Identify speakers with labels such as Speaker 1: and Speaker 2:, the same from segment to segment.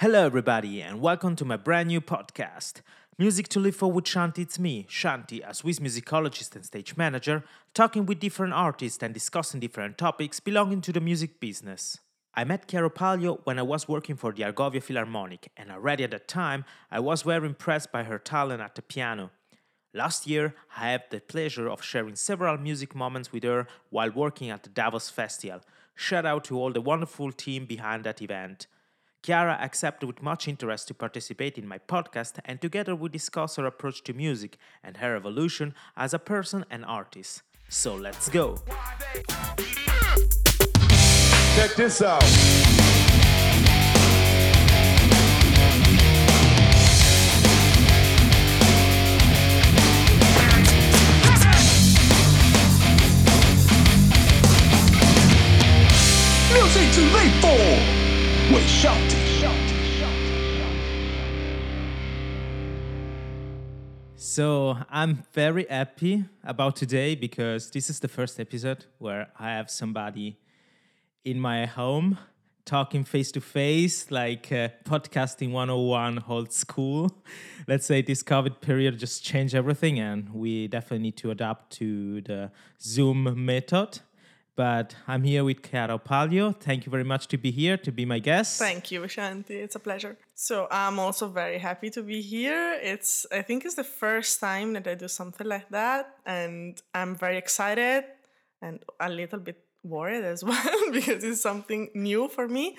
Speaker 1: Hello, everybody, and welcome to my brand new podcast, Music to Live For with Shanti. It's me, Shanti, a Swiss musicologist and stage manager, talking with different artists and discussing different topics belonging to the music business. I met Chiara Opalio when I was working for the Argovia Philharmonic, and already at that time, I was very impressed by her talent at the piano. Last year, I had the pleasure of sharing several music moments with her while working at the Davos Festival. Shout out to all the wonderful team behind that event. Chiara accepted with much interest to participate in my podcast, and together we discuss her approach to music and her evolution as a person and artist. So let's go!
Speaker 2: Check this out. Music to live for
Speaker 1: So I'm very happy about today because this is the first episode where I have somebody in my home talking face to face, like uh, podcasting 101 old school. Let's say this COVID period just changed everything, and we definitely need to adapt to the Zoom method. But I'm here with Chiara Opalio. Thank you very much to be here, to be my guest.
Speaker 3: Thank you, Shanti. It's a pleasure. So I'm also very happy to be here. It's I think it's the first time that I do something like that, and I'm very excited and a little bit worried as well because it's something new for me.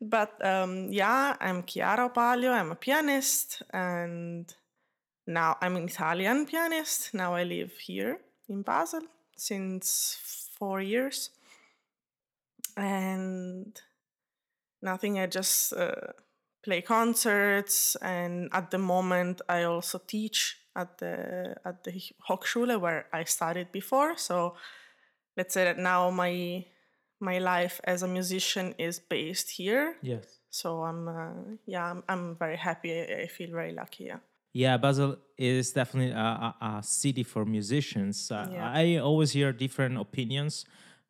Speaker 3: But um, yeah, I'm Chiara Opalio. I'm a pianist, and now I'm an Italian pianist. Now I live here in Basel since four years, and nothing. I just uh, play concerts, and at the moment, I also teach at the at the Hochschule where I studied before. So let's say that now my my life as a musician is based here.
Speaker 1: Yes.
Speaker 3: So I'm uh, yeah I'm, I'm very happy. I, I feel very lucky. Yeah.
Speaker 1: Yeah, Basel is definitely a, a, a city for musicians. Uh,
Speaker 3: Yeah.
Speaker 1: I always hear different opinions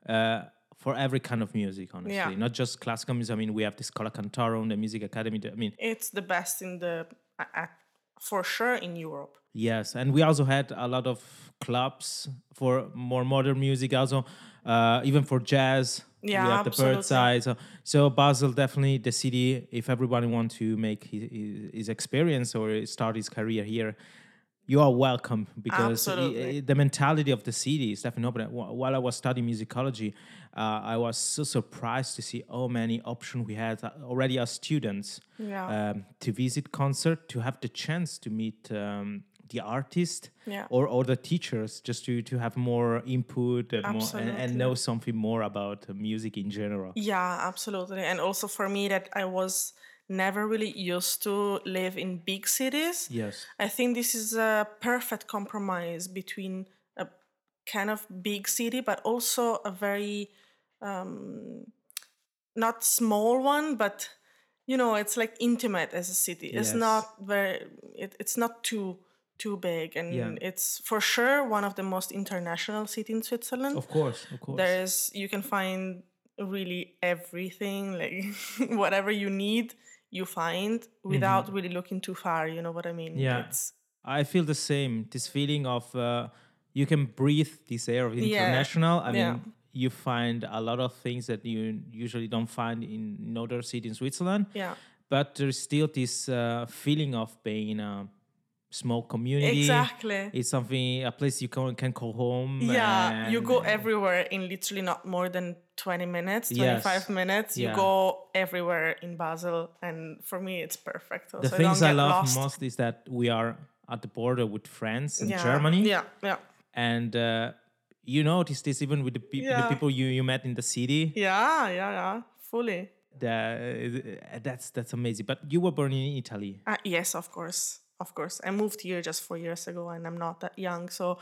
Speaker 1: uh, for every kind of music, honestly.
Speaker 3: Yeah.
Speaker 1: Not just classical music. I mean, we have the Schola Cantorum, the Music Academy. I mean,
Speaker 3: It's the best in the uh, for sure in Europe.
Speaker 1: Yes, and we also had a lot of clubs for more modern music, also uh, even for jazz. We
Speaker 3: Yeah,
Speaker 1: have the
Speaker 3: absolutely.
Speaker 1: Bird's Eye. So, so Basel definitely the city. If everybody want to make his, his, experience or start his career here, you are welcome because
Speaker 3: Absolutely.
Speaker 1: the mentality of the city is definitely open. While I was studying musicology, uh, I was so surprised to see how many options we had uh, already as students
Speaker 3: Yeah.
Speaker 1: um, to visit concert, to have the chance to meet um, the artist
Speaker 3: Yeah.
Speaker 1: or, or the teachers, just to, to have more input and, more, and, and know something more about uh, music in general.
Speaker 3: Yeah, absolutely. And also for me that I was never really used to live in big cities.
Speaker 1: Yes.
Speaker 3: I think this is a perfect compromise between a kind of big city, but also a very um, not small one, but you know, it's like intimate as a city. It's not very. It, it's not too too big, and
Speaker 1: Yeah.
Speaker 3: it's for sure one of the most international city in Switzerland.
Speaker 1: Of course, of course.
Speaker 3: There is you can find really everything, like whatever you need, you find without really looking too far. You know what I mean?
Speaker 1: Mm-hmm. Yeah.
Speaker 3: It's,
Speaker 1: I feel the same. This feeling of uh, you can breathe this air of international. yeah. I mean,
Speaker 3: yeah.
Speaker 1: you find a lot of things that you usually don't find in another city in Switzerland.
Speaker 3: yeah.
Speaker 1: But there's still this uh, feeling of being in a small community.
Speaker 3: Exactly.
Speaker 1: It's something a place you can can call home.
Speaker 3: Yeah, you go everywhere in literally not more than 20 minutes,
Speaker 1: Yes.
Speaker 3: 25 minutes. You go everywhere in Basel. And for me, it's perfect.
Speaker 1: The
Speaker 3: So
Speaker 1: things
Speaker 3: don't
Speaker 1: I love
Speaker 3: lost.
Speaker 1: most is that we are at the border with France and
Speaker 3: yeah.
Speaker 1: Germany.
Speaker 3: Yeah, yeah.
Speaker 1: And uh, you notice this even with the, pe- the people you, you met in the city.
Speaker 3: Yeah, yeah, yeah. Fully.
Speaker 1: The, uh, that's that's amazing. But you were born in Italy.
Speaker 3: Uh, yes, of course. Of course. I moved here just four years ago and I'm not that young. So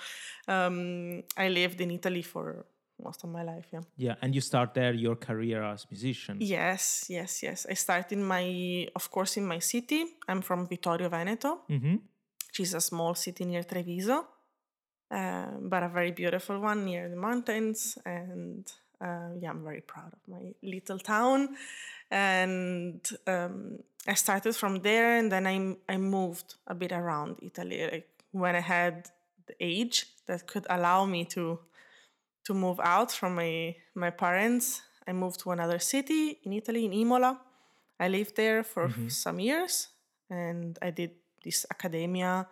Speaker 3: um, I lived in Italy for most of my life. Yeah.
Speaker 1: Yeah, and you start there your career as musician.
Speaker 3: Yes, yes, yes. I started in my, of course, in my city. I'm from Vittorio Veneto,
Speaker 1: Mm-hmm.
Speaker 3: which is a small city near Treviso, uh, but a very beautiful one near the mountains. And uh, yeah, I'm very proud of my little town. And um, I started from there, and then I I moved a bit around Italy. Like when I had the age that could allow me to to move out from my my parents, I moved to another city in Italy, in Imola. I lived there for some years, and I did this academia,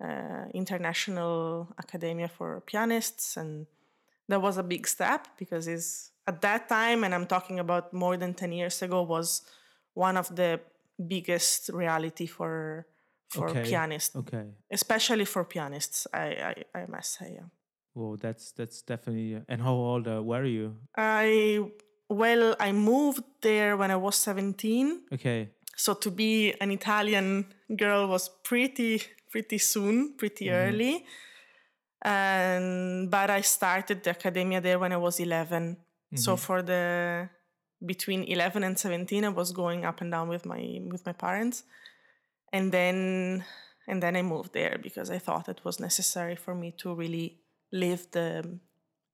Speaker 3: uh, international academia for pianists, and that was a big step because it's at that time, and I'm talking about more than ten years ago, was one of the biggest reality for for
Speaker 1: Okay.
Speaker 3: pianists,
Speaker 1: Okay.
Speaker 3: especially for pianists. I I, I must say. Yeah.
Speaker 1: Well, that's that's definitely. And how old uh, were you?
Speaker 3: I well, I moved there when I was 17.
Speaker 1: Okay.
Speaker 3: So to be an Italian girl was pretty pretty soon, pretty early. And but I started the academia there when I was 11. So mm-hmm. for the between 11 and 17 I was going up and down with my with my parents. And then and then I moved there because I thought it was necessary for me to really live the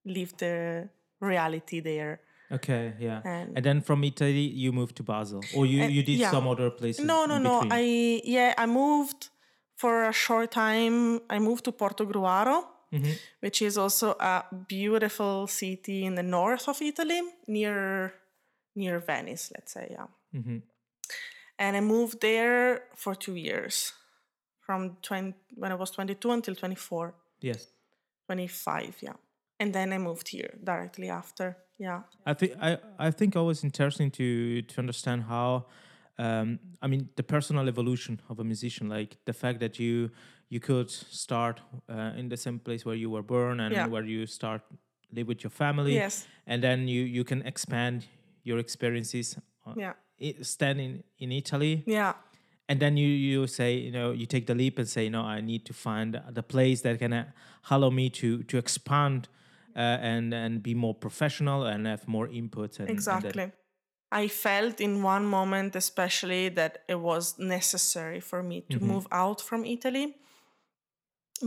Speaker 3: live the reality there.
Speaker 1: Okay. Yeah.
Speaker 3: And-
Speaker 1: And, then from Italy, you moved to Basel, or you
Speaker 3: And-
Speaker 1: you did
Speaker 3: yeah.
Speaker 1: some other places.
Speaker 3: No, no, no. I yeah, I moved for a short time. I moved to Portogruaro,
Speaker 1: Mm-hmm.
Speaker 3: which is also a beautiful city in the north of Italy, near near Venice, let's say, yeah.
Speaker 1: Mm-hmm.
Speaker 3: And I moved there for two years, from 20, when I was 22 until 24,
Speaker 1: Yes.
Speaker 3: 25, yeah. And then I moved here directly after, yeah.
Speaker 1: I think I, I think always interesting to to understand how um, I mean the personal evolution of a musician, like the fact that you you could start uh, in the same place where you were born and
Speaker 3: Yeah.
Speaker 1: where you start live with your family,
Speaker 3: Yes.
Speaker 1: and then you you can expand your experiences. uh,
Speaker 3: Yeah.
Speaker 1: standing in Italy,
Speaker 3: Yeah.
Speaker 1: and then you you say you know you take the leap and say no i need to find the place that can uh, allow me to to expand uh, and and be more professional and have more input and, and
Speaker 3: Exactly. I felt in one moment, especially, that it was necessary for me to move out from Italy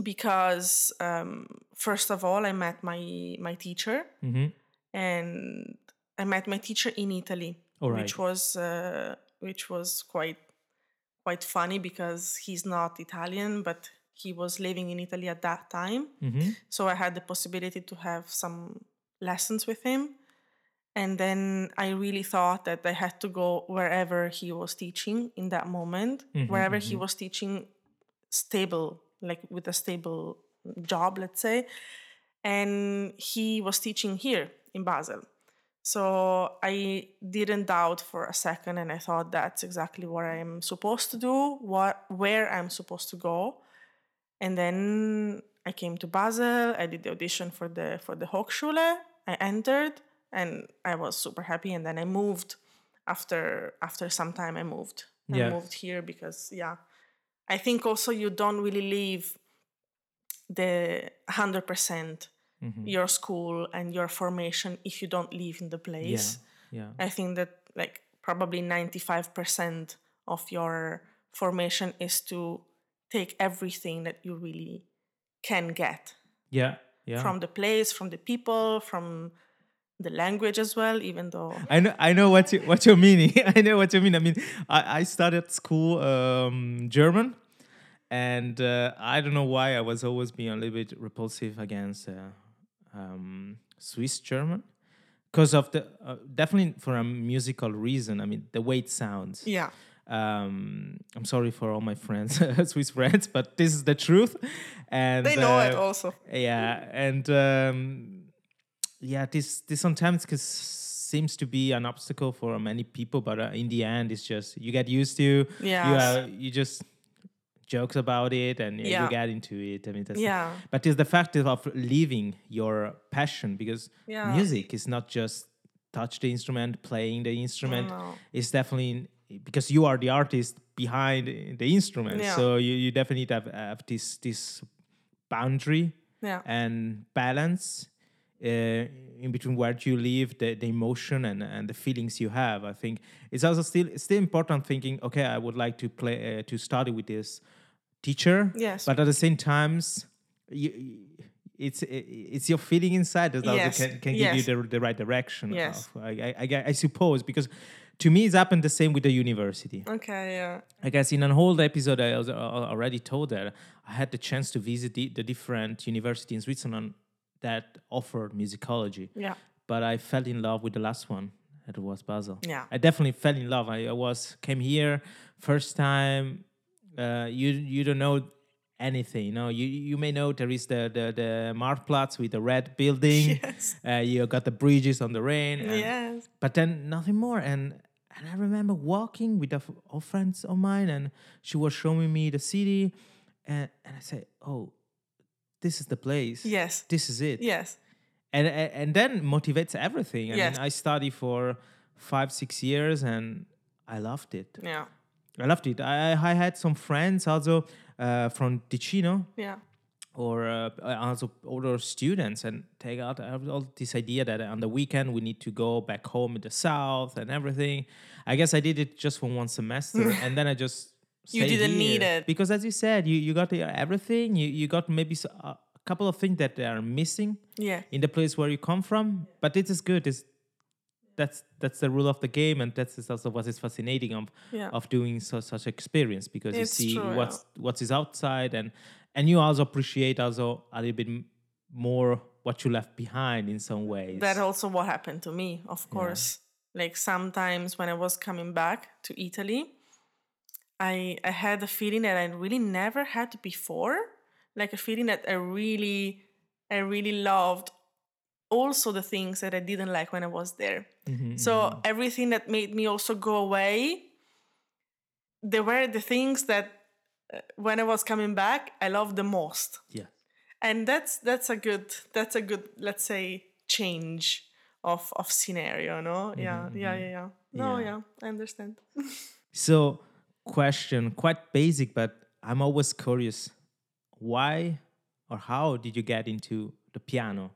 Speaker 3: because, um, first of all, I met my my teacher,
Speaker 1: Mhm.
Speaker 3: and I met my teacher in Italy,
Speaker 1: All
Speaker 3: which was uh, which was quite quite funny because he's not Italian, but he was living in Italy at that time.
Speaker 1: Mhm.
Speaker 3: So I had the possibility to have some lessons with him. And then I really thought that I had to go wherever he was teaching in that moment, mm-hmm, wherever he mm-hmm. was teaching stable, like with a stable job, let's say. And he was teaching here in Basel. So I didn't doubt for a second and I thought that's exactly what I'm supposed to do, what where I'm supposed to go. And then I came to Basel. I did the audition for the for the Hochschule. I entered, and I was super happy. And then I moved. After after some time, I moved. I
Speaker 1: Yeah.
Speaker 3: moved here because yeah, I think also you don't really leave the hundred percent
Speaker 1: Mm-hmm.
Speaker 3: your school and your formation if you don't live in the place.
Speaker 1: yeah yeah
Speaker 3: I think that like probably 95% of your formation is to take everything that you really can get
Speaker 1: yeah yeah
Speaker 3: from the place, from the people, from the language as well, even though
Speaker 1: I know, I know what you what you're meaning. I know what you mean. I mean, I, I started school um, German, and uh, I don't know why I was always being a little bit repulsive against uh, um, Swiss German, because of the uh, definitely for a musical reason. I mean, the way it sounds.
Speaker 3: yeah.
Speaker 1: Um, I'm sorry for all my friends, Swiss friends, but this is the truth. And
Speaker 3: They know it
Speaker 1: uh,
Speaker 3: also.
Speaker 1: yeah and um yeah this this sometimes 'cause seems to be an obstacle for many people but uh, in the end it's just you get used to Yeah.
Speaker 3: you
Speaker 1: uh, you just jokes about it and
Speaker 3: Yeah.
Speaker 1: you get into it i mean that's
Speaker 3: Yeah.
Speaker 1: but it's the fact of leaving your passion because
Speaker 3: Yeah.
Speaker 1: music is not just touch the instrument playing the instrument
Speaker 3: No.
Speaker 1: it's definitely because you are the artist behind the instrument
Speaker 3: Yeah.
Speaker 1: so you, you definitely have, have this this boundary
Speaker 3: Yeah.
Speaker 1: and balance uh, in between where you live, the, the emotion and, and the feelings you have. I think it's also still it's still important thinking. Okay, I would like to play uh, to study with this teacher.
Speaker 3: Yes.
Speaker 1: but at the same times, you, it's it's your feeling inside that
Speaker 3: Yes,
Speaker 1: can, can
Speaker 3: yes.
Speaker 1: give you the, the right direction.
Speaker 3: Yes.
Speaker 1: of- I, I, I, suppose because to me, it's happened the same with the university.
Speaker 3: Okay, yeah.
Speaker 1: I guess in an old episode, I uh, already told that I had the chance to visit the, the different universities in Switzerland that offered musicology.
Speaker 3: Yeah.
Speaker 1: But I fell in love with the last one. It was Basel.
Speaker 3: Yeah.
Speaker 1: I definitely fell in love. I, I was came here first time. Uh, you you don't know anything. You know, you you may know there is the the the Marktplatz with the red building.
Speaker 3: Yes.
Speaker 1: Uh, you got the bridges on the Rhine. and-
Speaker 3: Yes.
Speaker 1: but then nothing more and and i remember walking with old friends of mine and she was showing me the city and, and i said oh this is the place
Speaker 3: Yes.
Speaker 1: this is it
Speaker 3: Yes.
Speaker 1: and and and then motivates everything i
Speaker 3: Yes.
Speaker 1: mean i studied for five six years and i loved it
Speaker 3: Yeah.
Speaker 1: i loved it i i had some friends also uh, from ticino
Speaker 3: Yeah.
Speaker 1: or uh, also older students and take out all this idea that on the weekend we need to go back home in the south and everything i guess i did it just for one semester and then i just
Speaker 3: You didn't need it.
Speaker 1: because as you said you, you got everything you, you got maybe a couple of things that are missing
Speaker 3: Yeah.
Speaker 1: in the place where you come from but it is good it's, that's that's the rule of the game and that's also what is fascinating of
Speaker 3: Yeah.
Speaker 1: of doing so, such experience because
Speaker 3: It's
Speaker 1: you see
Speaker 3: true, yeah.
Speaker 1: what's what is outside and and you also appreciate also a little bit more what you left behind in some ways
Speaker 3: That also what happened to me, of course. Like sometimes when I was coming back to Italy, I I had a feeling that I really never had before. Like a feeling that I really I really loved also the things that I didn't like when I was there. Mm-hmm, so mm-hmm. everything that made me also go away, there were the things that uh, when I was coming back, I loved the most
Speaker 1: yeah
Speaker 3: and that's that's a good that's a good let's say change of of scenario no yeah mm-hmm, yeah yeah yeah no
Speaker 1: Yeah.
Speaker 3: yeah i understand
Speaker 1: so question quite basic but i'm always curious. Why or how did you get into the piano?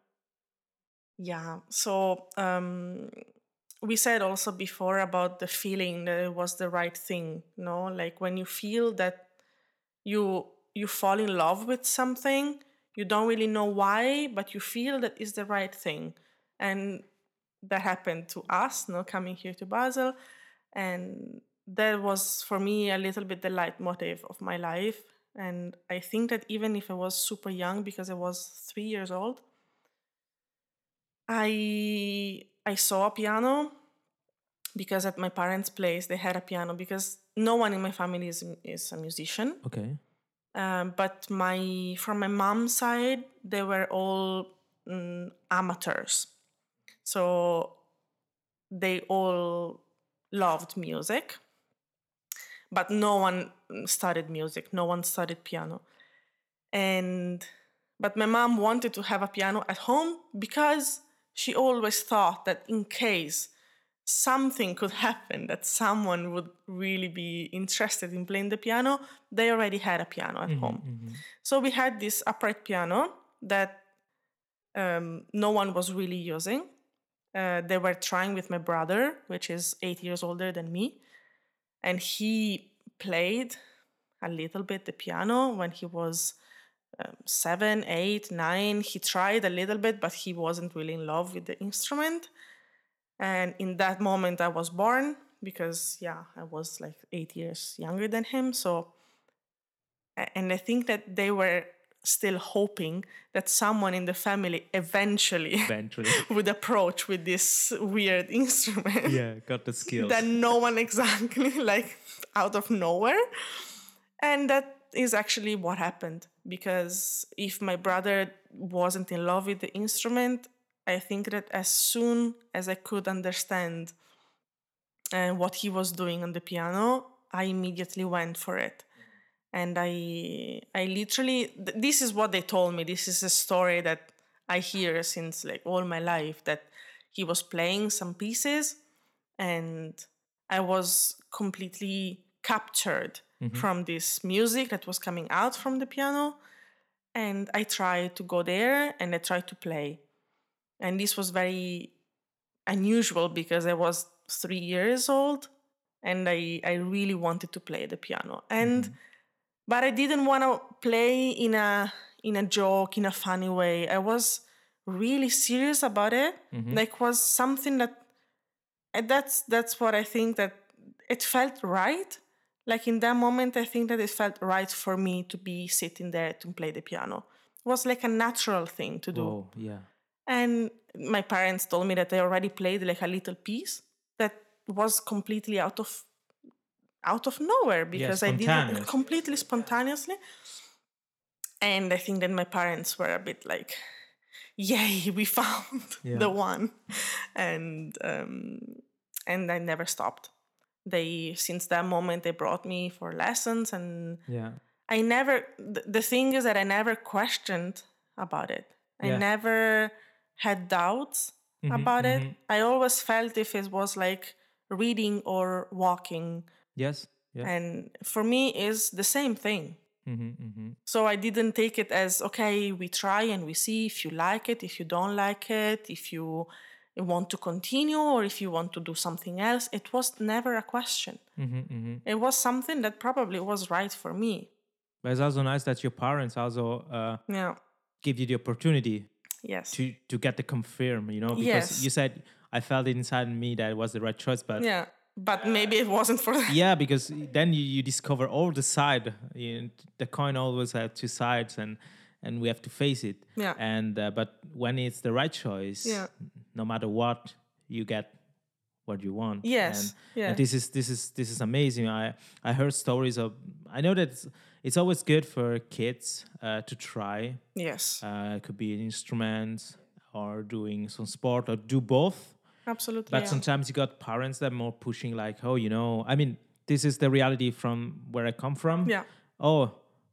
Speaker 3: Yeah so um we said also before about the feeling that it was the right thing no like when you feel that you you fall in love with something you don't really know why but you feel that is the right thing. And that happened to us no coming here to basel and that was for me a little bit the leitmotif of my life. And i think that even if i was super young because i was three years old i i saw a piano because at my parents place they had a piano because no one in my family is, is a musician.
Speaker 1: Okay.
Speaker 3: Um, but my from my mom's side they were all mm, amateurs. So they all loved music but no one studied music no one studied piano. And but my mom wanted to have a piano at home because she always thought that in case something could happen that someone would really be interested in playing the piano they already had a piano at home. so we had this upright piano that um, no one was really using. Uh, they were trying with my brother which is eight years older than me and he played a little bit the piano when he was um, seven, eight, nine. He tried a little bit, but he wasn't really in love with the instrument. And in that moment, I was born because, yeah, I was like eight years younger than him. So, and I think that they were still hoping that someone in the family eventually
Speaker 1: eventually.
Speaker 3: would approach with this weird instrument
Speaker 1: yeah got the skills.
Speaker 3: that no one exactly like out of nowhere. And that is actually what happened because if my brother wasn't in love with the instrument i think that as soon as i could understand uh, what he was doing on the piano i immediately went for it and i i literally th- this is what they told me. This is a story that i hear since like all my life that he was playing some pieces and i was completely captured mm-hmm. from this music that was coming out from the piano. And i tried to go there and i tried to play. And this was very unusual because i was three years old and i i really wanted to play the piano. And mm-hmm. But i didn't want to play in a in a joke in a funny way i was really serious about it mm-hmm. like was something that and that's that's what I think that it felt right. Like in that moment, I think that it felt right for me to be sitting there to play the piano. It was like a natural thing to do.
Speaker 1: Oh, yeah.
Speaker 3: And my parents told me that I already played like a little piece that was completely out of out of nowhere because I did it completely spontaneously. And I think that my parents were a bit like, "Yay, we found
Speaker 1: Yeah.
Speaker 3: the one," and um, and I never stopped. They since that moment they brought me for lessons, and
Speaker 1: Yeah.
Speaker 3: I never. The, the thing is that I never questioned about it. I
Speaker 1: Yeah.
Speaker 3: never had doubts
Speaker 1: Mhm,
Speaker 3: about it.
Speaker 1: mhm.
Speaker 3: I always felt if it was like reading or walking,
Speaker 1: Yes. Yeah.
Speaker 3: and for me is the same thing.
Speaker 1: hmm hmm
Speaker 3: So I didn't take it as okay, we try and we see if you like it, if you don't like it, if you want to continue or if you want to do something else. It was never a question.
Speaker 1: hmm hmm
Speaker 3: It was something that probably was right for me.
Speaker 1: But it's also nice that your parents also uh,
Speaker 3: Yeah.
Speaker 1: give you the opportunity
Speaker 3: Yes.
Speaker 1: to to get the confirm. You know, because
Speaker 3: Yes.
Speaker 1: you said I felt it inside me that it was the right choice, but
Speaker 3: yeah. But maybe it wasn't for that.
Speaker 1: yeah because then you, you discover all the side you, the coin always has two sides and and we have to face it
Speaker 3: Yeah.
Speaker 1: and uh, but when it's the right choice
Speaker 3: Yeah.
Speaker 1: no matter what you get what you want
Speaker 3: Yes,
Speaker 1: and,
Speaker 3: yeah.
Speaker 1: and this is this is this is amazing i i heard stories of i know that it's, it's always good for kids uh, to try
Speaker 3: Yes.
Speaker 1: uh, it could be an instrument or doing some sport or do both
Speaker 3: Absolutely.
Speaker 1: but
Speaker 3: yeah.
Speaker 1: sometimes you got parents that are more pushing like oh you know i mean this is the reality from where i come from
Speaker 3: Yeah.
Speaker 1: oh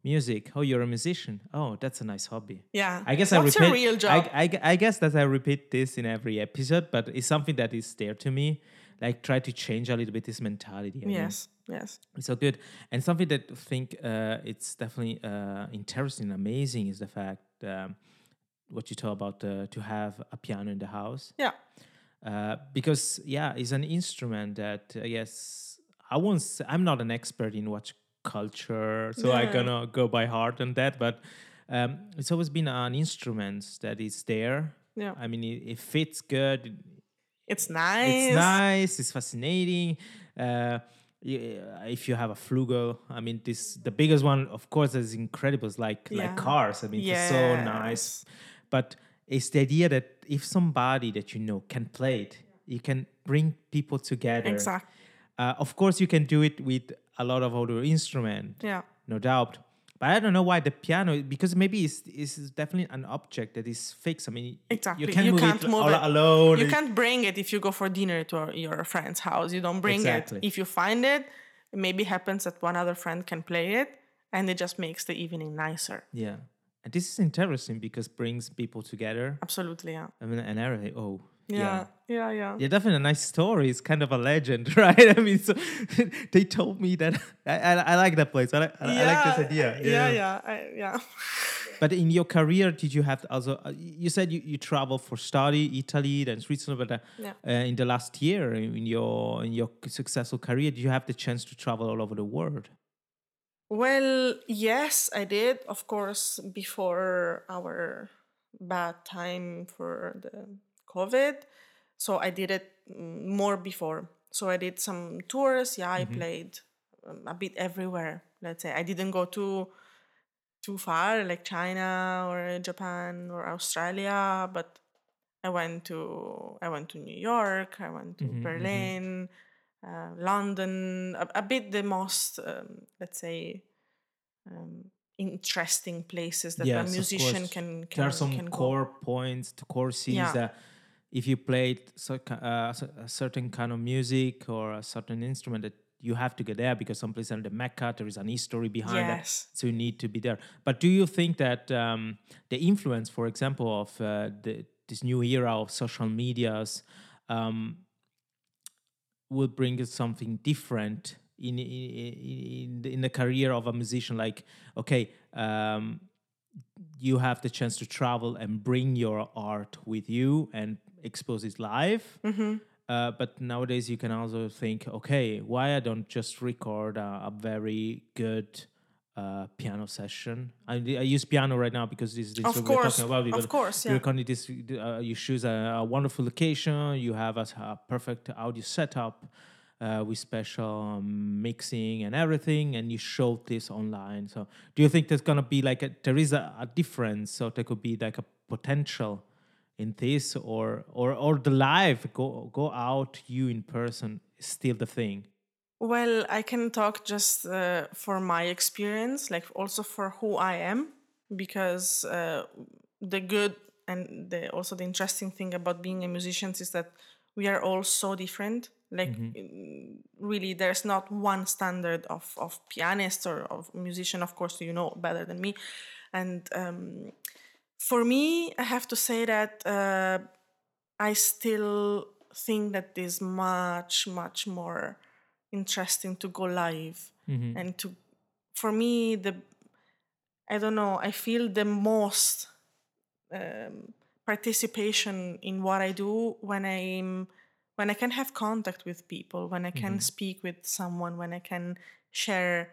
Speaker 1: music oh you're a musician oh that's a nice hobby
Speaker 3: Yeah.
Speaker 1: i guess
Speaker 3: What's
Speaker 1: i repeat
Speaker 3: your real job?
Speaker 1: I, I, I guess that i repeat this in every episode but it's something that is there to me like try to change a little bit this mentality I mean,
Speaker 3: yes. Yes.
Speaker 1: it's so good and something that I think uh, it's definitely uh, interesting amazing is the fact um, what you talk about uh, to have a piano in the house
Speaker 3: Yeah.
Speaker 1: Uh, because yeah, it's an instrument that I guess I won't. Say, I'm not an expert in watch culture, so I
Speaker 3: Yeah.
Speaker 1: gonna go by heart on that. But um, it's always been an instrument that is there.
Speaker 3: Yeah.
Speaker 1: I mean, it, it fits good.
Speaker 3: It's nice.
Speaker 1: It's nice. It's fascinating. Uh, if you have a flugel, I mean, this the biggest one, of course, is incredible. It's like
Speaker 3: Yeah.
Speaker 1: like cars. I mean, it's so nice. But it's the idea that if somebody that you know can play it, you can bring people together.
Speaker 3: Exactly.
Speaker 1: Uh, of course, you can do it with a lot of other instrument,
Speaker 3: Yeah.
Speaker 1: no doubt. But I don't know why the piano, because maybe it's, it's definitely an object that is fixed. I mean,
Speaker 3: Exactly.
Speaker 1: you can't
Speaker 3: You
Speaker 1: move
Speaker 3: can't
Speaker 1: it
Speaker 3: move it.
Speaker 1: alone.
Speaker 3: You can't bring it if you go for dinner to your friend's house. You don't bring
Speaker 1: Exactly.
Speaker 3: it. If you find it, it maybe happens that one other friend can play it and it just makes the evening nicer.
Speaker 1: Yeah. And this is interesting because brings people together.
Speaker 3: Absolutely, yeah.
Speaker 1: I mean, and everything. Oh,
Speaker 3: Yeah.
Speaker 1: yeah.
Speaker 3: Yeah, yeah.
Speaker 1: Yeah, definitely a nice story. It's kind of a legend, right? I mean, so they told me that I, I, I like that place. I like, I, I like this idea.
Speaker 3: Yeah, yeah. I, yeah.
Speaker 1: But in your career, did you have also? Uh, you said you, you traveled for study, Italy, then Switzerland. But uh,
Speaker 3: Yeah.
Speaker 1: uh, in the last year, in your in your successful career, did you have the chance to travel all over the world?
Speaker 3: Well, yes, I did. Of course, before our bad time for the COVID. So I did it mm, more before. So I did some tours. Yeah, I played um, a bit everywhere. Let's say I didn't go too too far, like China or Japan or Australia, but I went to I went to New York. I went to Berlin, uh, London. A, a bit the most um, let's say um, interesting places that a musician can, can
Speaker 1: there are some
Speaker 3: can go.
Speaker 1: core points, the core scenes
Speaker 3: Yeah.
Speaker 1: that if you played uh, a certain kind of music or a certain instrument that you have to get there because someplace in the Mecca there is an history behind
Speaker 3: Yes.
Speaker 1: it, so you need to be there. But do you think that um, the influence, for example, of uh, the, this new era of social medias um, will bring something different in in, in, the- in the career of a musician? Like, okay. Um, you have the chance to travel and bring your art with you and expose it live. Uh, but nowadays you can also think, okay, why I don't just record a, a very good uh, piano session. I, I use piano right now because this is
Speaker 3: Of
Speaker 1: what we're talking about.
Speaker 3: of course,
Speaker 1: you're
Speaker 3: yeah.
Speaker 1: recording this, uh, you choose a, a wonderful location. You have a, a perfect audio setup uh, with special um, mixing and everything, and you show this online. So, do you think there's gonna be like a, there is a, a difference? So there could be like a potential in this, or or or the live go go out you in person is still the thing.
Speaker 3: Well, I can talk just uh, for my experience, like also for who I am, because uh, the good and the, also the interesting thing about being a musician is that we are all so different. Like, mm, really, there's not one standard of, of pianist or of musician. Of course, you know better than me. And um, for me, I have to say that uh, I still think that there's much, much more interesting to go live and to for me the i don't know i feel the most um, participation in what i do when i'm when i can have contact with people when i can speak with someone when i can share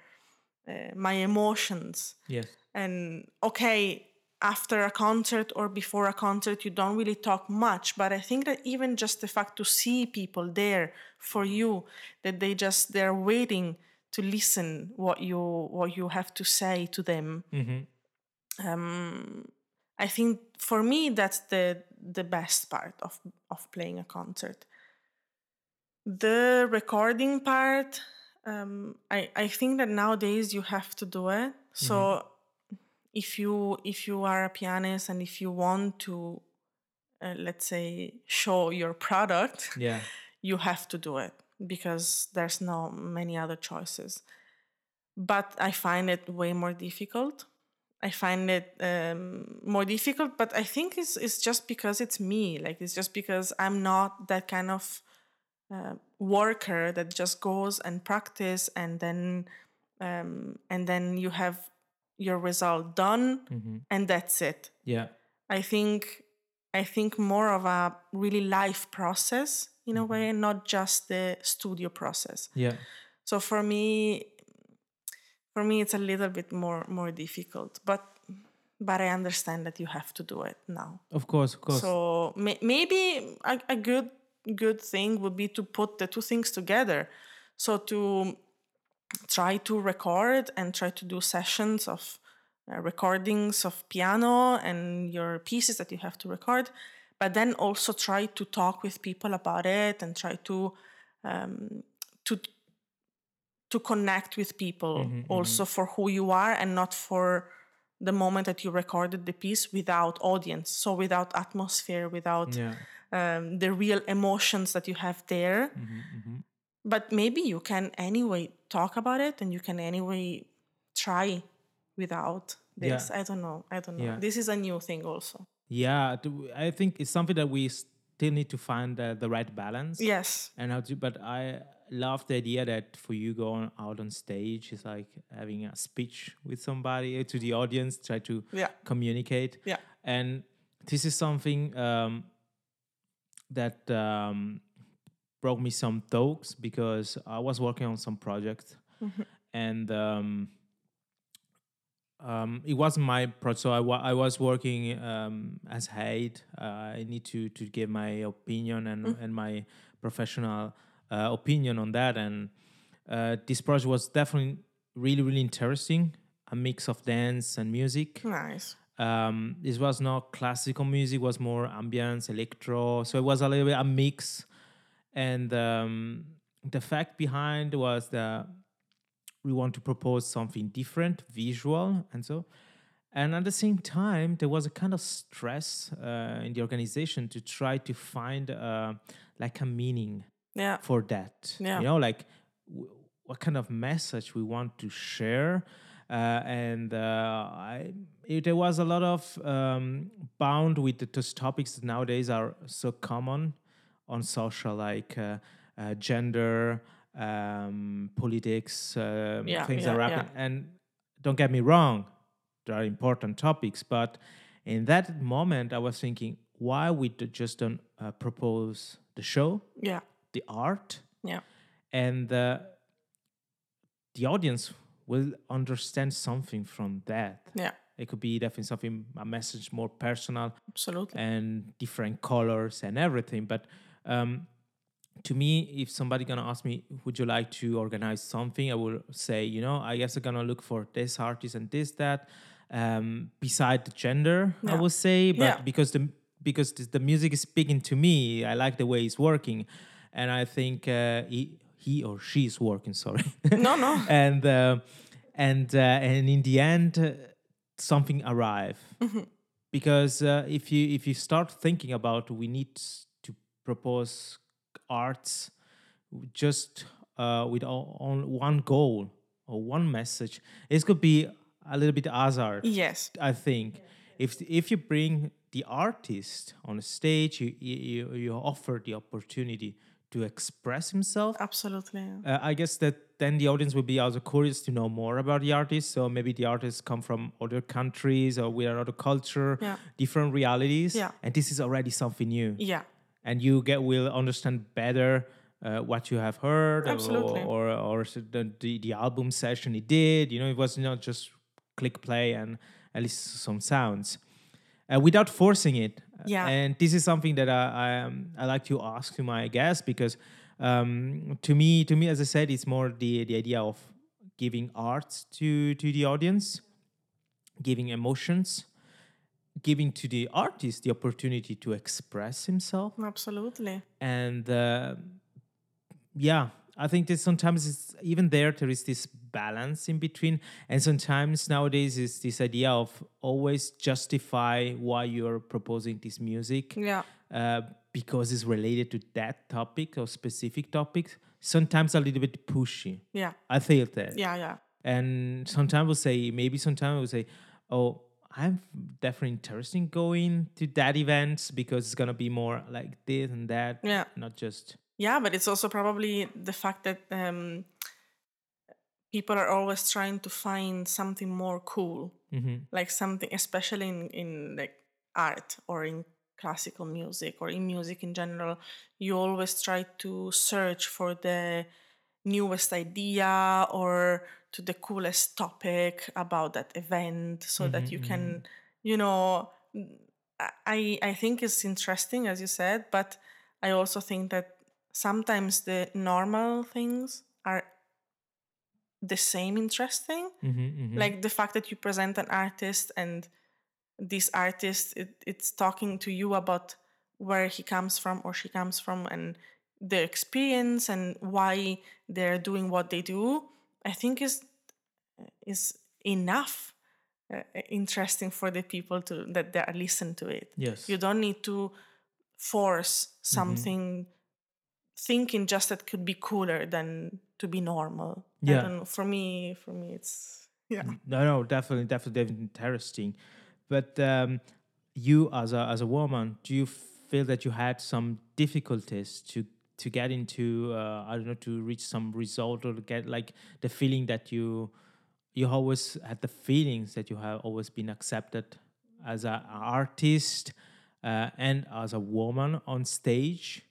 Speaker 3: uh, my emotions.
Speaker 1: Yes.
Speaker 3: and okay after a concert or before a concert you don't really talk much. But i think that even just the fact to see people there for you that they just they're waiting to listen what you what you have to say to them. Um i think for me that's the the best part of of playing a concert. The recording part um i i think that nowadays you have to do it. So if you if you are a pianist and if you want to uh, let's say show your product
Speaker 1: Yeah.
Speaker 3: you have to do it because there's no many other choices. But i find it way more difficult. I find it um, more difficult but i think it's, it's just because it's me. Like it's just because i'm not that kind of uh, worker that just goes and practice and then um, and then you have your result done mm-hmm. and that's it
Speaker 1: Yeah.
Speaker 3: I think I think more of a really life process in a mm-hmm. way, not just the studio process.
Speaker 1: Yeah.
Speaker 3: So for me, for me, it's a little bit more more difficult, but but I understand that you have to do it now.
Speaker 1: Of course. Of course.
Speaker 3: So may, maybe a, a good good thing would be to put the two things together. So to try to record and try to do sessions of uh, recordings of piano and your pieces that you have to record, but then also try to talk with people about it and try to um, to to connect with people also for who you are and not for the moment that you recorded the piece without audience so without atmosphere without
Speaker 1: yeah.
Speaker 3: um, the real emotions that you have there. But maybe you can anyway talk about it and you can anyway try without this
Speaker 1: Yeah.
Speaker 3: i don't know i don't know
Speaker 1: Yeah.
Speaker 3: this is a new thing also
Speaker 1: Yeah. I think it's something that we still need to find uh, the right balance.
Speaker 3: yes
Speaker 1: and how to but i love the idea that for you going out on stage is like having a speech with somebody uh, to the audience try to
Speaker 3: Yeah.
Speaker 1: communicate
Speaker 3: Yeah.
Speaker 1: and this is something um, that um, brought me some thoughts because i was working on some project and um, um, it wasn't my project. So I, wa- I was working um, as head. Uh, I need to to give my opinion and and my professional uh, opinion on that. And uh, this project was definitely really really interesting. A mix of dance and music.
Speaker 3: nice
Speaker 1: Um, this was not classical music; was more ambience, electro. So it was a little bit a mix. And um, the fact behind was that we want to propose something different, visual, and so. And at the same time, there was a kind of stress uh, in the organization to try to find uh, like a meaning
Speaker 3: yeah
Speaker 1: for that.
Speaker 3: Yeah.
Speaker 1: You know, like w- what kind of message we want to share. Uh, and uh, I, it, there was a lot of um, bound with the, those topics that nowadays are so common on social, like uh, uh, gender, um, politics, um,
Speaker 3: Yeah,
Speaker 1: things
Speaker 3: yeah,
Speaker 1: are
Speaker 3: yeah.
Speaker 1: And don't get me wrong, there are important topics, but in that moment, I was thinking, why we just don't uh, propose the show,
Speaker 3: yeah
Speaker 1: the art,
Speaker 3: yeah
Speaker 1: and uh, the audience will understand something from that.
Speaker 3: Yeah,
Speaker 1: It could be definitely something a message more personal
Speaker 3: absolutely.
Speaker 1: and different colors and everything. But um, to me, if somebody gonna ask me, would you like to organize something? I will say, you know, I guess I'm gonna look for this artist and this that. Um, beside the gender, I
Speaker 3: Yeah.
Speaker 1: would say, but
Speaker 3: Yeah.
Speaker 1: because the because the, music is speaking to me, I like the way it's working, and I think uh, he he or she is working. Sorry.
Speaker 3: No, no.
Speaker 1: and uh, and uh, and in the end, uh, something arrive
Speaker 3: Mm-hmm.
Speaker 1: because uh, if you if you start thinking about we need propose arts just uh, with on one goal or one message, it could be a little bit hazard.
Speaker 3: Yes.
Speaker 1: I think if if you bring the artist on a stage, you you, you offer the opportunity to express himself.
Speaker 3: Absolutely.
Speaker 1: Uh, I guess that then the audience will be also curious to know more about the artist. So maybe the artists come from other countries or with another culture,
Speaker 3: Yeah.
Speaker 1: different realities,
Speaker 3: Yeah.
Speaker 1: and this is already something new.
Speaker 3: Yeah.
Speaker 1: And you get will understand better uh, what you have heard, or-
Speaker 3: Absolutely.
Speaker 1: or or, s- the, the album session he did. You know, it was not just click play and at least some sounds. Uh, without forcing it,
Speaker 3: Yeah.
Speaker 1: and this is something that I I, um, I like to ask to my guests because um, to me to me as I said it's more the the idea of giving art to to the audience, giving emotions, giving to the artist the opportunity to express himself,
Speaker 3: Absolutely.
Speaker 1: and uh, yeah. I think that sometimes it's even there. There is this balance in between, and sometimes nowadays is this idea of always justify why you're proposing this music
Speaker 3: Yeah.
Speaker 1: uh, because it's related to that topic or specific topic. Sometimes a little bit pushy.
Speaker 3: Yeah.
Speaker 1: I feel that.
Speaker 3: Yeah. Yeah.
Speaker 1: And sometimes we'll say, maybe sometimes we'll say, oh, I'm definitely interested in going to that event because it's gonna be more like this and that.
Speaker 3: Yeah.
Speaker 1: Not just
Speaker 3: Yeah, but it's also probably the fact that um, people are always trying to find something more cool,
Speaker 1: Mhm.
Speaker 3: like something, especially in in like art or in classical music or in music in general. You always try to search for the newest idea or to the coolest topic about that event, so that you can, you know. I I think it's interesting as you said, but I also think that sometimes the normal things are the same interesting.
Speaker 1: Mhm, mhm.
Speaker 3: Like the fact that you present an artist and this artist it, it's talking to you about where he comes from or she comes from and their experience and why they're doing what they do. I think is is enough uh, interesting for the people to that they are listen to it.
Speaker 1: yes.
Speaker 3: You don't need to force something thinking just that could be cooler than to be normal. I
Speaker 1: Yeah.
Speaker 3: don't know. For me, for me it's yeah.
Speaker 1: No, no, definitely, definitely, definitely interesting. But um, you, as a as a woman, do you feel that you had some difficulties to to get into? Uh, I don't know, to reach some result or to get like the feeling that you you always had the feelings that you have always been accepted as an artist uh, and as a woman on stage.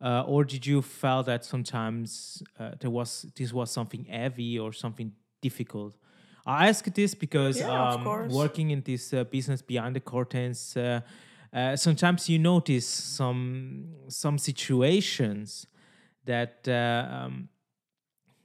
Speaker 1: Uh, or did you feel that sometimes uh, there was this was something heavy or something difficult? I ask this because
Speaker 3: Yeah,
Speaker 1: um, working in this uh, business behind the curtains, uh, sometimes you notice some some situations that uh, um,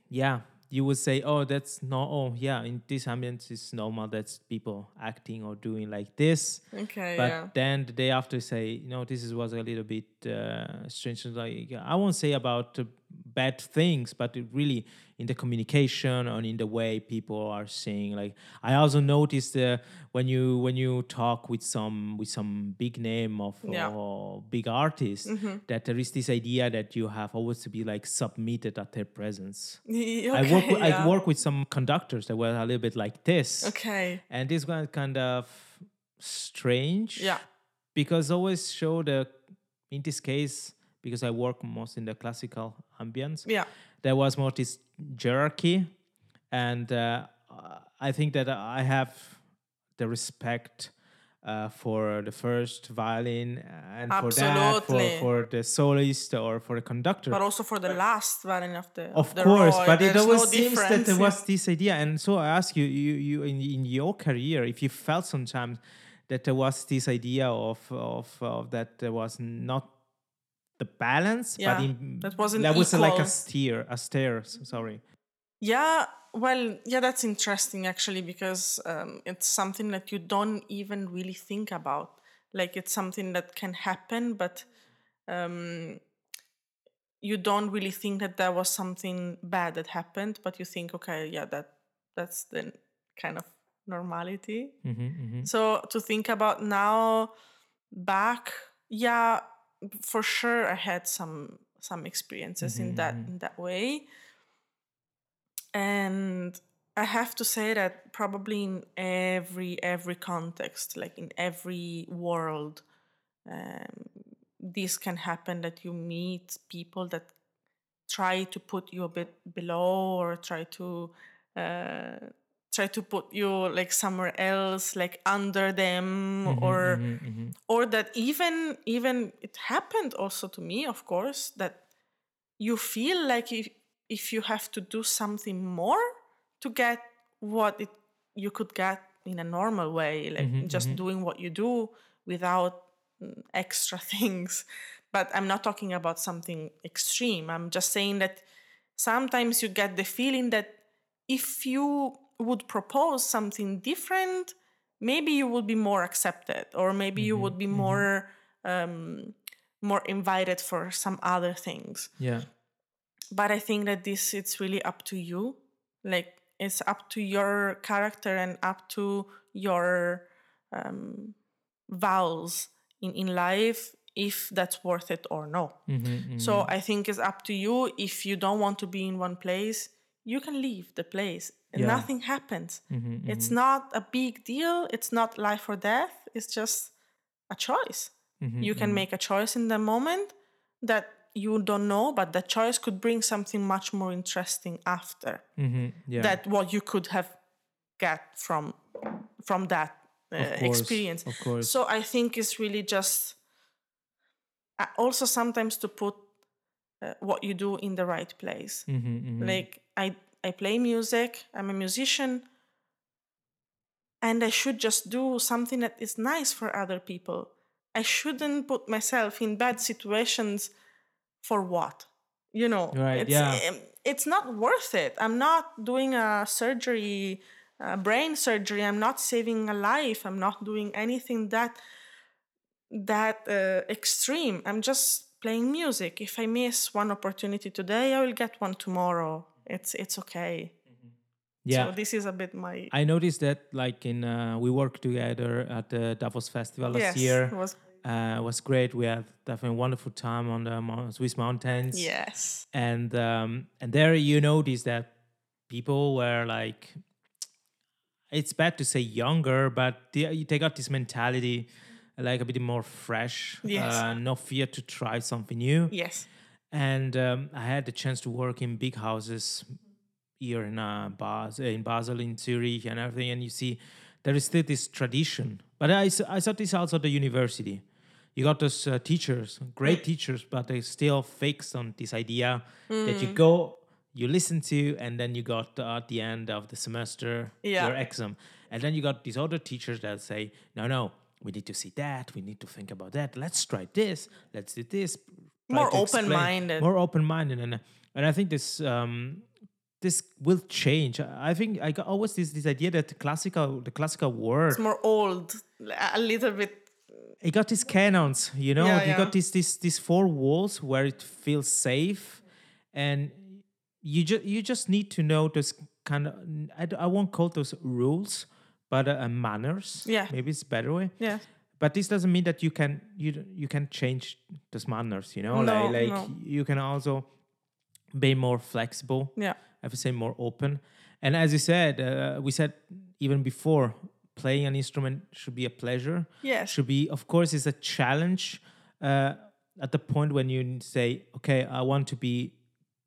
Speaker 1: yeah you would say oh that's no oh yeah in this ambience it's normal that's people acting or doing like this
Speaker 3: Okay,
Speaker 1: but
Speaker 3: yeah.
Speaker 1: then the day after say you know this is, was a little bit uh, strange like i won't say about bad things but really in the communication and in the way people are saying like i also noticed uh, when you when you talk with some with some big name of
Speaker 3: Yeah.
Speaker 1: or big artist that there is this idea that you have always to be like submitted at their presence
Speaker 3: Y-
Speaker 1: i work with,
Speaker 3: yeah.
Speaker 1: i work with some conductors that were a little bit like this
Speaker 3: Okay.
Speaker 1: and this one kind of strange
Speaker 3: Yeah.
Speaker 1: because always show the in this case because i work most in the classical ambience
Speaker 3: Yeah.
Speaker 1: there was more this hierarchy and uh, i think that i have the respect uh, for the first violin and for that for, for the soloist or for the conductor.
Speaker 3: But also for the last violin of the
Speaker 1: of
Speaker 3: the
Speaker 1: course
Speaker 3: row,
Speaker 1: but it always
Speaker 3: no
Speaker 1: seems that there was this idea. And so i ask you you, you in, in your career if you felt sometimes that there was this idea of of, of that there was not the balance
Speaker 3: Yeah,
Speaker 1: but in,
Speaker 3: that wasn't
Speaker 1: that was like a steer a stair sorry
Speaker 3: Yeah, well, yeah, that's interesting actually because um, it's something that you don't even really think about. Like it's something that can happen, but um, you don't really think that there was something bad that happened. But you think, okay, yeah, that that's the kind of normality.
Speaker 1: Mm-hmm,
Speaker 3: So to think about now back, yeah, for sure I had some some experiences in that in that way. And I have to say that probably in every every context, like in every world, um, this can happen that you meet people that try to put you a bit below or try to uh, try to put you like somewhere else like under them mm-hmm, mm-hmm, or mm-hmm. or that even even it happened also to me of course that you feel like if, if you have to do something more to get what it you could get in a normal way like just doing what you do without mm, extra things. But i'm not talking about something extreme. I'm just saying that sometimes you get the feeling that if you would propose something different maybe you would be more accepted or maybe you would be more um, more invited for some other things.
Speaker 1: Yeah.
Speaker 3: But i think that this it's really up to you. Like it's up to your character and up to your um, vows in, in life if that's worth it or no. So i think it's up to you. If you don't want to be in one place you can leave the place and
Speaker 1: Yeah.
Speaker 3: nothing happens it's not a big deal. It's not life or death. It's just a choice. You can make a choice in the moment that you don't know but the choice could bring something much more interesting after
Speaker 1: mm-hmm. yeah.
Speaker 3: that what you could have get from from that uh,
Speaker 1: course,
Speaker 3: experience.
Speaker 1: of course.
Speaker 3: so i think it's really just uh, also sometimes to put uh, what you do in the right place.
Speaker 1: Mm-hmm,
Speaker 3: like i i play music i'm a musician and i should just do something that is nice for other people. I shouldn't put myself in bad situations for what? You know
Speaker 1: Right,
Speaker 3: it's,
Speaker 1: yeah.
Speaker 3: um, it's not worth it. I'm not doing a surgery a brain surgery. I'm not saving a life. I'm not doing anything that that uh, extreme. I'm just playing music. If i miss one opportunity today i will get one tomorrow it's it's okay
Speaker 1: yeah
Speaker 3: so this is a bit my
Speaker 1: I noticed that, like in uh, we worked together at the Davos Festival last
Speaker 3: yes
Speaker 1: year.
Speaker 3: it was
Speaker 1: Uh, it was great. We had definitely a wonderful time on the Swiss mountains.
Speaker 3: yes
Speaker 1: and um, and there you notice that people were like, it's bad to say younger, but they, they got this mentality, like a bit more fresh.
Speaker 3: Yes.
Speaker 1: Uh, no fear to try something new.
Speaker 3: yes
Speaker 1: And um, I had the chance to work in big houses here in uh, Bas- in Basel, in Zurich, and everything. And you see, there is still this tradition. But I, I saw this also at the university. You got those uh, teachers, great teachers, but they still fixed on this idea that
Speaker 3: Mm.
Speaker 1: you go, you listen to, and then you got uh, at the end of the semester
Speaker 3: Yeah.
Speaker 1: your exam. And then you got these other teachers that say, no, no, we need to see that, we need to think about that. Let's try this, let's do this.
Speaker 3: More open-minded.
Speaker 1: More open-minded, and and I think this um, this will change. I think I got always this this idea that the classical the classical word
Speaker 3: it's more old a little bit
Speaker 1: it got these canons, you know.
Speaker 3: Yeah,
Speaker 1: you
Speaker 3: yeah.
Speaker 1: got these these these four walls where it feels safe, and you just you just need to know those kind of I, I won't call those rules, but uh, uh, manners.
Speaker 3: Yeah.
Speaker 1: maybe it's a better way.
Speaker 3: yeah
Speaker 1: But this doesn't mean that you can you you can change those manners. You know,
Speaker 3: No,
Speaker 1: like like
Speaker 3: no.
Speaker 1: you can also be more flexible.
Speaker 3: yeah
Speaker 1: I would say more open. And as you said, uh, we said even before, playing an instrument should be a pleasure.
Speaker 3: Yes.
Speaker 1: Should be, of course, it's a challenge uh, at the point when you say, okay, I want to be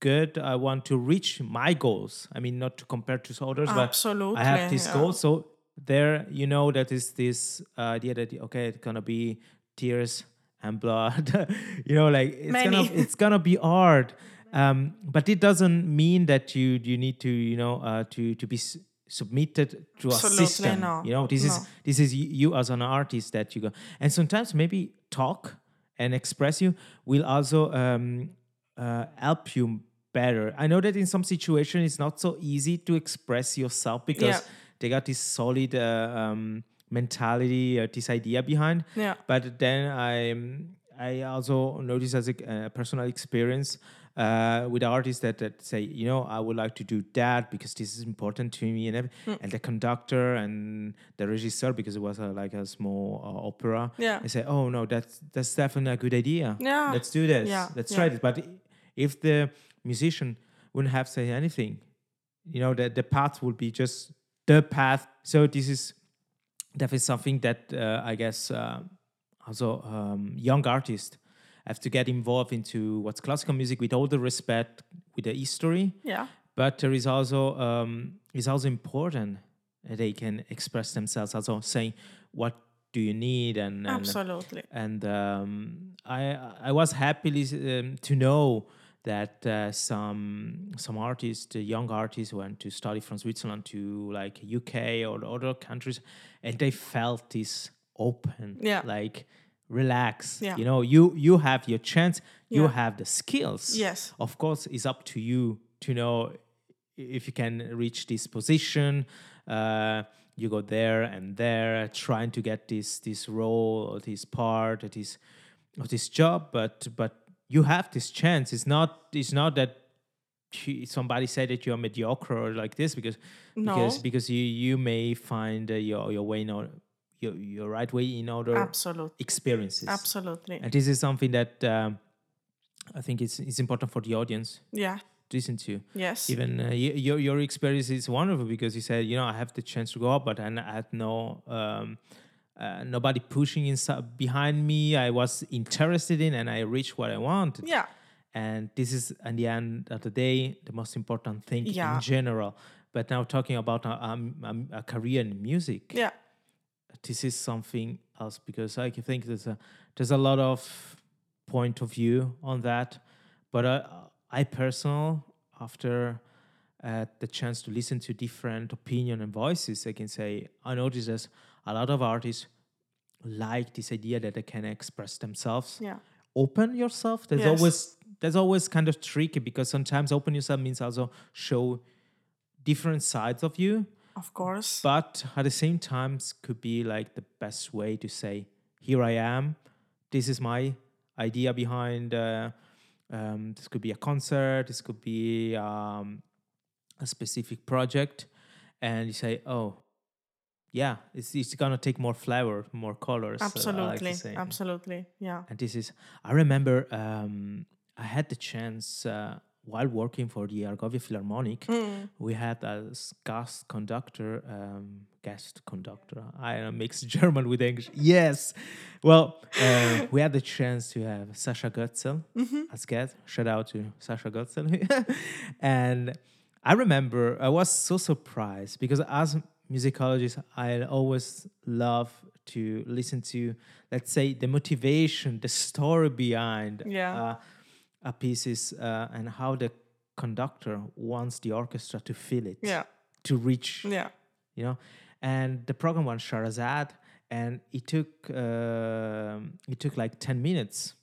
Speaker 1: good. I want to reach my goals. I mean, not to compare to others, but I have
Speaker 3: Absolutely,
Speaker 1: these
Speaker 3: yeah.
Speaker 1: goals. So there you know that is this uh, idea that okay it's gonna be tears and blood you know like it's
Speaker 3: Many.
Speaker 1: gonna it's gonna be hard um, but it doesn't mean that you you need to you know uh, to to be submitted to
Speaker 3: Absolutely
Speaker 1: a system
Speaker 3: no.
Speaker 1: you know this is this is you as an artist that you go and sometimes maybe talk and express you will also um, uh, help you better i know that in some situations it's not so easy to express yourself because
Speaker 3: Yeah.
Speaker 1: They got this solid uh, um, mentality uh, this idea behind
Speaker 3: Yeah.
Speaker 1: but then i i also notice as a, uh, personal experience uh, with artists that, that say, you know, I would like to do that because this is important to me, and
Speaker 3: Hmm.
Speaker 1: and the conductor and the regisseur because it was a, like a small uh, opera.
Speaker 3: Yeah.
Speaker 1: they say, oh no, that's that's definitely a good idea.
Speaker 3: Yeah.
Speaker 1: let's do this.
Speaker 3: Yeah,
Speaker 1: let's
Speaker 3: yeah.
Speaker 1: try this. But if the musician wouldn't have said anything, you know, the the path would be just the path. So this is definitely something that uh, I guess uh, also um, young artists have to get involved into what's classical music with all the respect with the history.
Speaker 3: Yeah.
Speaker 1: But there is also um, it's also important that they can express themselves. Also saying what do you need and, and
Speaker 3: Absolutely.
Speaker 1: and um, I I was happy um, to know that uh, some some artists, young artists, went to study from Switzerland to like UK or other countries, and they felt this open,
Speaker 3: Yeah.
Speaker 1: like relax.
Speaker 3: Yeah.
Speaker 1: You know, you you have your chance, you have the skills.
Speaker 3: Yes.
Speaker 1: Of course, it's up to you to know if you can reach this position. Uh, you go there and there, trying to get this this role or this part or this of this job, but but you have this chance. It's not it's not that you- somebody said that you're mediocre or like this because because
Speaker 3: No.
Speaker 1: because you you may find uh, your your way in or your your right way in other
Speaker 3: Absolutely.
Speaker 1: experiences.
Speaker 3: Absolutely.
Speaker 1: And this is something that um, I think it's it's important for the audience
Speaker 3: Yeah.
Speaker 1: to listen to.
Speaker 3: Yes.
Speaker 1: Even uh, your your experience is wonderful because you said, you know, I have the chance to go up, but I had no um, uh, nobody pushing inside behind me. I was interested in, and I reached what I wanted.
Speaker 3: Yeah.
Speaker 1: And this is, at the end of the day, the most important thing
Speaker 3: Yeah.
Speaker 1: in general. But now talking about a, um, um, a career in music,
Speaker 3: Yeah.
Speaker 1: this is something else because I think there's a there's a lot of point of view on that. But I, I personal after uh, the chance to listen to different opinion and voices, I can say I notice there's a lot of artists like this idea that they can express themselves.
Speaker 3: Yeah.
Speaker 1: Open yourself. There's
Speaker 3: Yes.
Speaker 1: always there's always kind of tricky because sometimes open yourself means also show different sides of you
Speaker 3: Of course.
Speaker 1: but at the same time could be like the best way to say here i am this is my idea behind uh, um, this could be a concert this could be um, a specific project and you say oh yeah it's, it's gonna take more flavor more colors uh, I like
Speaker 3: Absolutely. Absolutely. Yeah.
Speaker 1: and this is i remember um, i had the chance uh, while working for the argovia philharmonic
Speaker 3: Mm.
Speaker 1: we had a guest conductor, um, guest conductor. I mix German with English. Yes. Well, uh, we had the chance to have Sascha Goetzel as guest. Shout out to Sascha Goetzel. and I remember I was so surprised because as a musicologist, I always love to listen to, let's say, the motivation, the story behind
Speaker 3: Yeah.
Speaker 1: uh, a pieces uh, and how the conductor wants the orchestra to feel it
Speaker 3: Yeah.
Speaker 1: to reach
Speaker 3: Yeah.
Speaker 1: you know and the program was Scheherazade and it took um it took like 10 minutes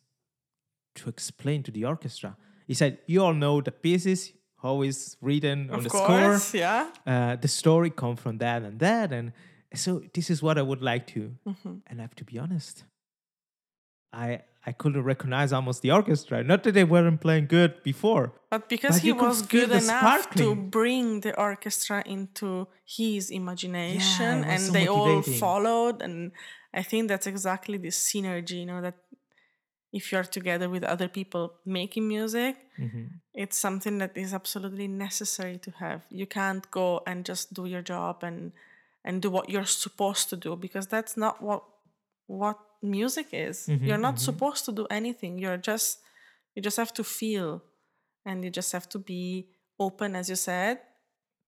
Speaker 1: to explain to the orchestra he said you all know the pieces is written on
Speaker 3: Of
Speaker 1: the
Speaker 3: course.
Speaker 1: score
Speaker 3: Yeah.
Speaker 1: uh, the story come from that and that and so this is what i would like to
Speaker 3: Mm-hmm.
Speaker 1: and i have to be honest i i couldn't recognize almost the orchestra not that they weren't playing good before
Speaker 3: But because
Speaker 1: But
Speaker 3: he was good enough to bring the orchestra into his imagination
Speaker 1: was
Speaker 3: and
Speaker 1: so
Speaker 3: they all followed and I think that's exactly the synergy, you know, that if you're together with other people making music,
Speaker 1: Mm-hmm.
Speaker 3: it's something that is absolutely necessary to have. You can't go and just do your job and and do what you're supposed to do because that's not what what music is.
Speaker 1: Mm-hmm,
Speaker 3: you're not supposed to do anything. You're just you just have to feel and you just have to be open as you said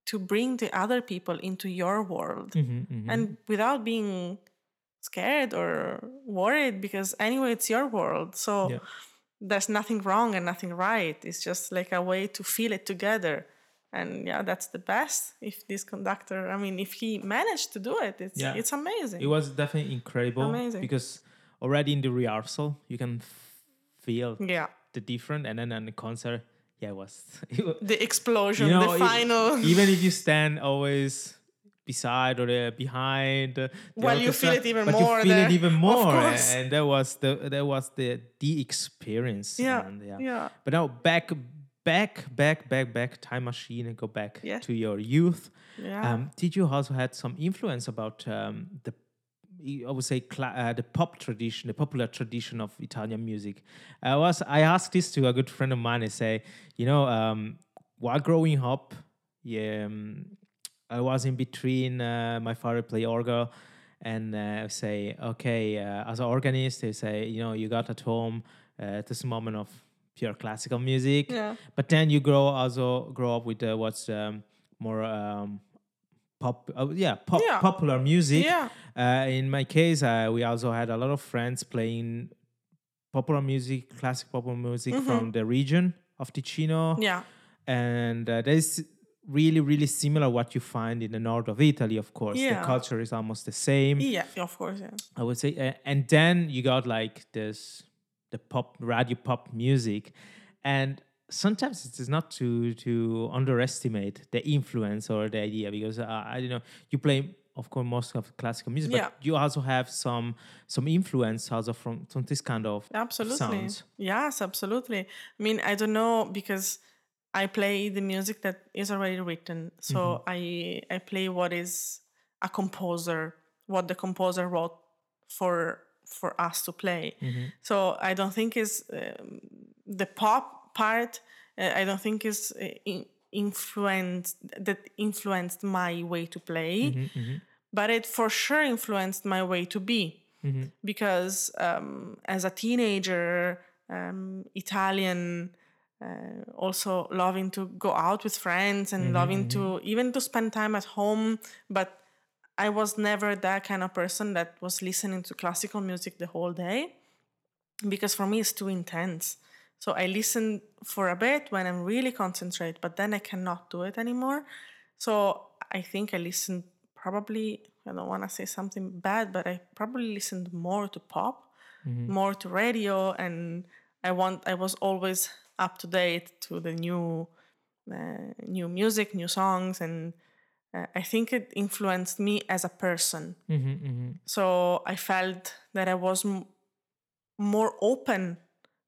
Speaker 3: to bring the other people into your world
Speaker 1: Mm-hmm,
Speaker 3: and without being scared or worried because anyway it's your world so
Speaker 1: Yeah.
Speaker 3: there's nothing wrong and nothing right it's just like a way to feel it together and yeah that's the best if this conductor i mean if he managed to do it it's
Speaker 1: Yeah.
Speaker 3: it's amazing
Speaker 1: It was definitely incredible
Speaker 3: Amazing.
Speaker 1: because already in the rehearsal you can feel
Speaker 3: yeah
Speaker 1: the different, and then on the concert, yeah, it was. It was
Speaker 3: the explosion
Speaker 1: you know,
Speaker 3: the final
Speaker 1: even if you stand always beside or uh, behind uh, the
Speaker 3: Well, you feel it even
Speaker 1: but
Speaker 3: more
Speaker 1: you feel
Speaker 3: there,
Speaker 1: it even more and that was the that was the the experience
Speaker 3: yeah
Speaker 1: and,
Speaker 3: yeah
Speaker 1: but now back back back back back time machine and go back
Speaker 3: Yeah.
Speaker 1: to your youth
Speaker 3: yeah
Speaker 1: um, did you also had some influence about um, the I would say uh, the pop tradition, the popular tradition of Italian music. I was I asked this to a good friend of mine. I say, you know, um, while growing up, yeah, um, I was in between. Uh, my father play organ, and uh, say, okay, uh, as an organist, they say, you know, you got at home uh, this moment of pure classical music,
Speaker 3: Yeah.
Speaker 1: but then you grow also grow up with uh, what's um, more um, pop, uh, yeah, pop,
Speaker 3: Yeah.
Speaker 1: popular music.
Speaker 3: Yeah.
Speaker 1: Uh, in my case, uh, we also had a lot of friends playing popular music, classic popular music from the region of Ticino.
Speaker 3: Mm-hmm. yeah
Speaker 1: And uh, is really, really similar what you find in the north of Italy, of course.
Speaker 3: Yeah.
Speaker 1: The culture is almost the same.
Speaker 3: yeah of course yeah
Speaker 1: I would say, uh, and then you got like this, the pop radio pop music, and sometimes it is not to to underestimate the influence or the idea because uh, I don't know you play of course most of classical music,
Speaker 3: Yeah.
Speaker 1: but you also have some some influence also from from this kind of
Speaker 3: Absolutely.
Speaker 1: sounds.
Speaker 3: Yes, absolutely. I mean, I don't know because I play the music that is already written. So
Speaker 1: Mm-hmm.
Speaker 3: I I play what is a composer, what the composer wrote for for us to play.
Speaker 1: Mm-hmm.
Speaker 3: So I don't think is um, the pop part. Uh, I don't think is uh, in, influenced that influenced my way to play,
Speaker 1: Mm-hmm,
Speaker 3: but it for sure influenced my way to be
Speaker 1: Mm-hmm.
Speaker 3: because um, as a teenager, um, Italian, uh, also loving to go out with friends and mm-hmm, loving to mm-hmm. even to spend time at home, but I was never that kind of person that was listening to classical music the whole day because for me it's too intense. So I listen for a bit when I'm really concentrate, but then I cannot do it anymore. So I think I listened probably I don't want to say something bad, but I probably listened more to pop, mm-hmm. more to radio, and I want I was always up to date to the new uh, new music, new songs, and uh, I think it influenced me as a person. So I felt that I was m- more open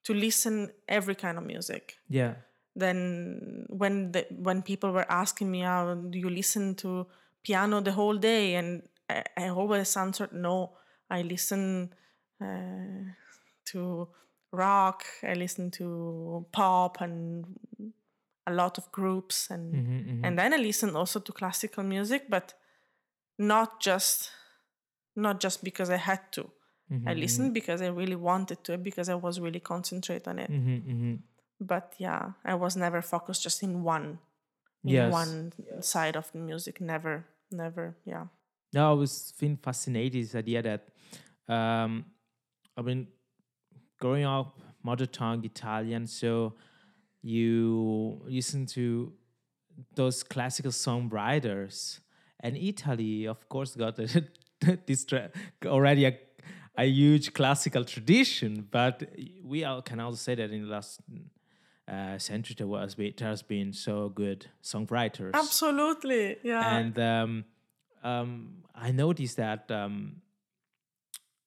Speaker 3: to listen every kind of music
Speaker 1: Yeah.
Speaker 3: Then when the, when people were asking me, "How do you listen to piano the whole day?" and I, I always answered, "No, I listen uh, to rock. I listen to pop and a lot of groups, and mm-hmm, mm-hmm. and then I listen also to classical music, but not just not just because I had to." Mm-hmm, I listened because I really wanted to, because I was really concentrate on it
Speaker 1: Mm-hmm,
Speaker 3: but yeah i was never focused just in one in
Speaker 1: Yes.
Speaker 3: one side of the music never never yeah
Speaker 1: No, I was feeling fascinated this idea that um, I mean, growing up mother tongue Italian, so you listen to those classical songwriters, and Italy, of course, got a, this tra- already a, a huge classical tradition. But we all can also say that in the last uh, century there was be- there has been so good songwriters.
Speaker 3: Absolutely yeah.
Speaker 1: And um, um, I noticed that um,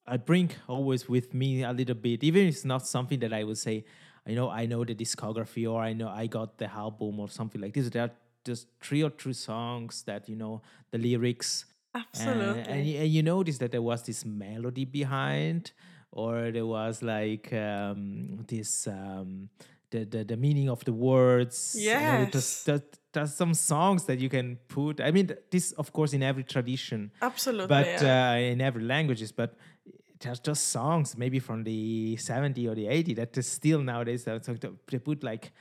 Speaker 1: I bring always with me a little bit, even if it's not something that I would say, you know, I know the discography or I know I got the album or something like this. There are just three or two songs that you know the lyrics. and-
Speaker 3: absolutely
Speaker 1: and, y- and you notice that there was this melody behind, or there was like um, this um, the, the the meaning of the words. Yeah, it just-
Speaker 3: Yes.
Speaker 1: that- there's some songs that you can put. I mean, this of course in every tradition,
Speaker 3: absolutely
Speaker 1: but
Speaker 3: yeah.
Speaker 1: uh, in every languages, but. There's just songs maybe from the 70 or the 80 that is still nowadays that they put like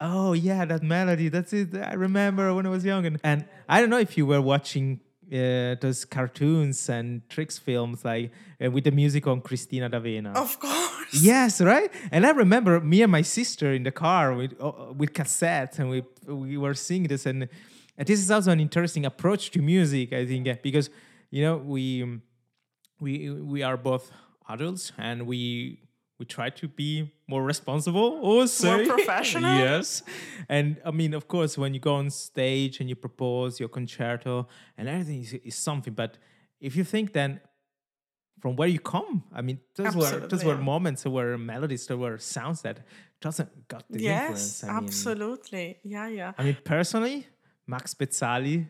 Speaker 1: Oh yeah, that melody. That's it. I remember when I was young, and, and I don't know if you were watching uh, those cartoons and tricks films like uh, with the music on Cristina D'Avena.
Speaker 3: Of course.
Speaker 1: Yes, right. And I remember me and my sister in the car with uh, with cassettes, and we we were singing this, and, and this is also an interesting approach to music, I think, uh, because you know we we we are both adults and we we try to be more responsible also
Speaker 3: More professional?
Speaker 1: yes and i mean of course when you go on stage and you propose your concerto and everything is, is something but if you think then from where you come i mean those were those
Speaker 3: Absolutely,
Speaker 1: were moments there were melodies there were sounds that doesn't got the
Speaker 3: Yes,
Speaker 1: influence I mean,
Speaker 3: absolutely. Yeah, yeah.
Speaker 1: I mean, personally, Max Pezzali,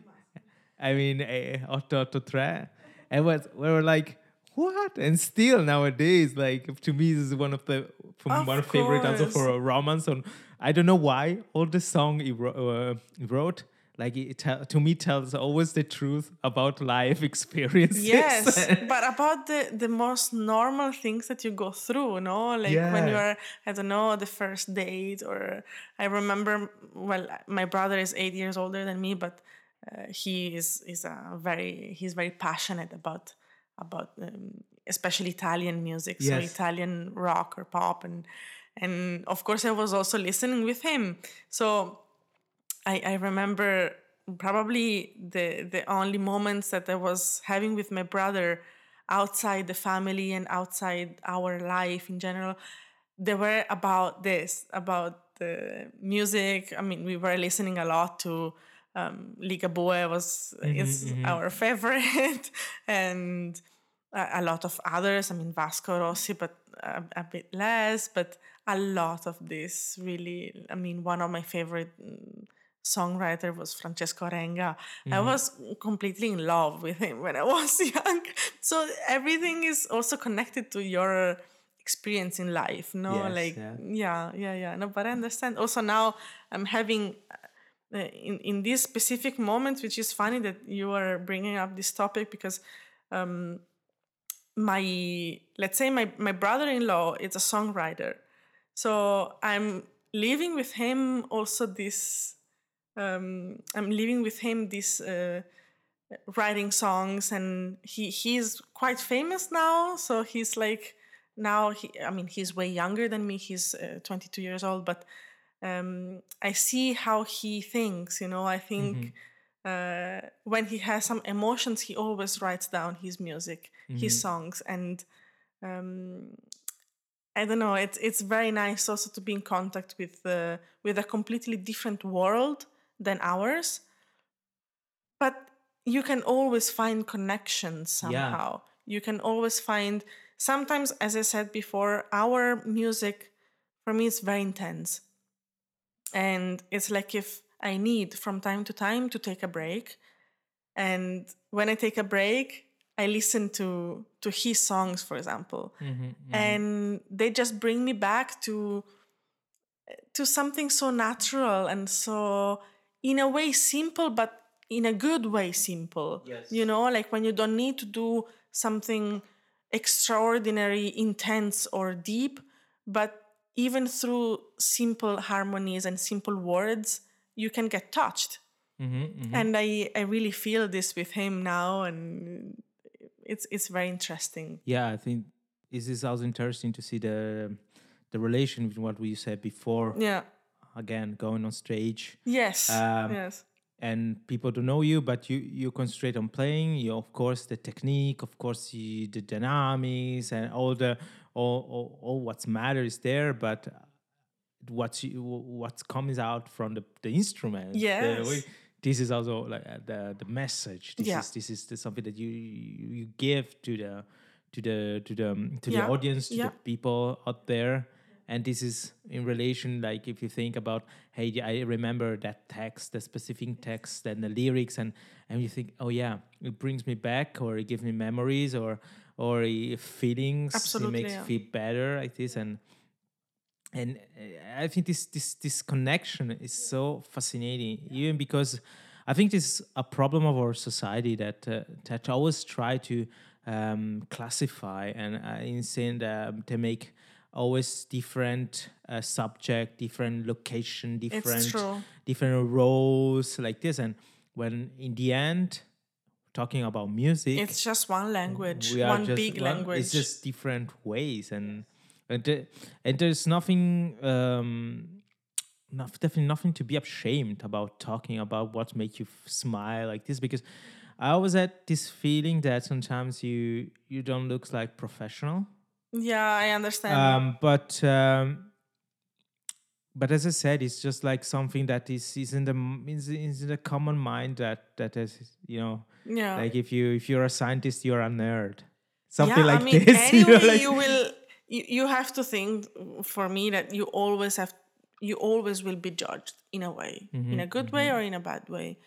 Speaker 1: I mean, eh, Otto Otto Tre, and was we were like, what? And still nowadays, like to me, this is one of the from
Speaker 3: Of
Speaker 1: one favorite also for a romance. On I don't know why all the song he wrote, uh, he wrote like it tell, to me tells always the truth about life experiences.
Speaker 3: Yes, but about the the most normal things that you go through, you know Like when you're, I don't know, the first date, or I remember. Well, my brother is eight years older than me, but uh, he is is a very he's very passionate about about um, especially Italian music, so
Speaker 1: Yes.
Speaker 3: Italian rock or pop, and and of course I was also listening with him. So I, I remember probably the the only moments that I was having with my brother outside the family and outside our life in general, they were about this, about the music. I mean, we were listening a lot to um, Ligabue was is our favorite, and a, a lot of others. I mean, Vasco Rossi, but a, a bit less. But a lot of this really. I mean, one of my favorite mm, songwriter was Francesco Renga. I was completely in love with him when I was young. So everything is also connected to your experience in life, no?
Speaker 1: Yes,
Speaker 3: like
Speaker 1: yeah.
Speaker 3: yeah, yeah, yeah. No, but I understand. Also now I'm having uh, in in this specific moment, which is funny that you are bringing up this topic because um, my let's say my my brother-in-law is a songwriter, so I'm living with him also this. Um, I'm living with him this. Uh, writing songs and he he's quite famous now so he's like now he i mean he's way younger than me he's uh, 22 years old but um i see how he thinks you know i think uh when he has some emotions he always writes down his music his songs and um I don't know. It's it's very nice also to be in contact with uh, with a completely different world than ours, but you can always find connections somehow. You can always find sometimes, as I said before, our music for me is very intense, and it's like if I need from time to time to take a break, and when I take a break, I listen to to his songs, for example, mm-hmm, mm-hmm. and they just bring me back to to something so natural and so in a way simple but in a good way simple
Speaker 1: Yes.
Speaker 3: you know like when you don't need to do something extraordinary intense or deep but even through simple harmonies and simple words you can get touched Mm-hmm. and I, I really feel this with him now and it's it's very interesting
Speaker 1: yeah, I think this is also interesting to see the the relation with what we said before.
Speaker 3: yeah
Speaker 1: Again, going on stage
Speaker 3: yes
Speaker 1: Um,
Speaker 3: yes
Speaker 1: and people don't know you, but you you concentrate on playing. You of course the technique, of course the, the dynamics, and all the all, all, all what's matter is there, but what's you, what comes out from the, the instrument. the
Speaker 3: Yes.
Speaker 1: way- this is also like uh, the the message. This
Speaker 3: Yeah.
Speaker 1: is this is the, something that you you give to the to the to the to
Speaker 3: Yeah.
Speaker 1: the audience to
Speaker 3: Yeah.
Speaker 1: the people out there and this is in relation like if you think about hey i remember that text the specific text and the lyrics and and you think oh yeah it brings me back or it gives me memories or or feelings
Speaker 3: Absolutely,
Speaker 1: it makes
Speaker 3: yeah.
Speaker 1: feel better like this and and uh, I think this this this connection is so fascinating, even because I think this is a problem of our society that uh, that always try to um, classify and uh, in saying that to make always different uh, subject, different location, different different roles like this. And when in the end, talking about music,
Speaker 3: It's just one language, one big
Speaker 1: one-
Speaker 3: language.
Speaker 1: It's just different ways, and and, the- and there's nothing, um, not, definitely nothing to be ashamed about talking about what make you f- smile like this because I always had this feeling that sometimes you you don't look like professional,
Speaker 3: yeah, I understand.
Speaker 1: um, but. Um, but as I said, it's just like something that is, is in the is, is in the common mind that that is you know
Speaker 3: yeah.
Speaker 1: like if you if you're a scientist you're a nerd something
Speaker 3: yeah,
Speaker 1: like
Speaker 3: I mean,
Speaker 1: this you know, like-
Speaker 3: you will. You, you have to think for me that you always have. You always will be judged in a way,
Speaker 1: Mm-hmm,
Speaker 3: in a good way or in a bad way.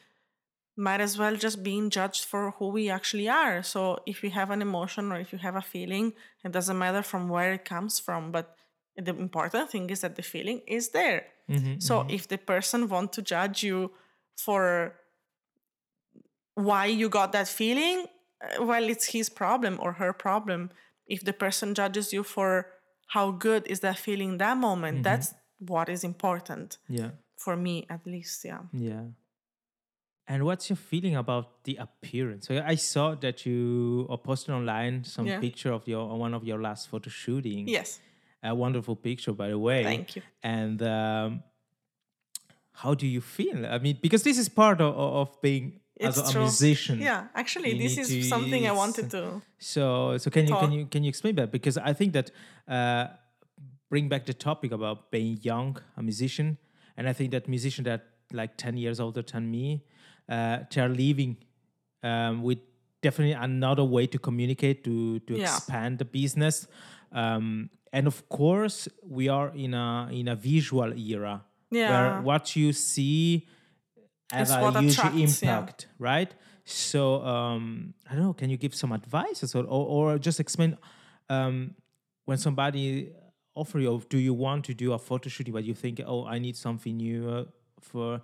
Speaker 3: Might as well just being judged for who we actually are. So if you have an emotion or if you have a feeling, it doesn't matter from where it comes from, but the important thing is that the feeling is there.
Speaker 1: Mm-hmm,
Speaker 3: so if the person want to judge you for why you got that feeling uh, well it's his problem or her problem if the person judges you for how good is that feeling that moment
Speaker 1: Mm-hmm.
Speaker 3: that's what is important
Speaker 1: yeah
Speaker 3: for me at least yeah
Speaker 1: yeah and what's your feeling about the appearance? So i saw that you posted online some
Speaker 3: Yeah.
Speaker 1: picture of your one of your last photo shooting.
Speaker 3: Yes.
Speaker 1: A wonderful picture by the way.
Speaker 3: Thank you.
Speaker 1: and um, how do you feel? I mean because this is part of, of being as
Speaker 3: it's
Speaker 1: a,
Speaker 3: true.
Speaker 1: musician.
Speaker 3: Yeah actually this is
Speaker 1: to
Speaker 3: something i wanted to
Speaker 1: So, so can you can you can you explain that? Because I think that uh, bring back the topic about being young, a musician, and I think that musician that like ten years older than me, they are leaving um, with definitely another way to communicate to to
Speaker 3: Yeah.
Speaker 1: expand the business, um, and of course we are in a in a visual era
Speaker 3: Yeah.
Speaker 1: where what you see
Speaker 3: It's
Speaker 1: a huge
Speaker 3: attracts, yeah.
Speaker 1: impact right? So um, I don't know. Can you give some advice or or, or just explain um, when somebody offer you? Do you want to do a photo shooting, but you think, oh, I need something new uh, for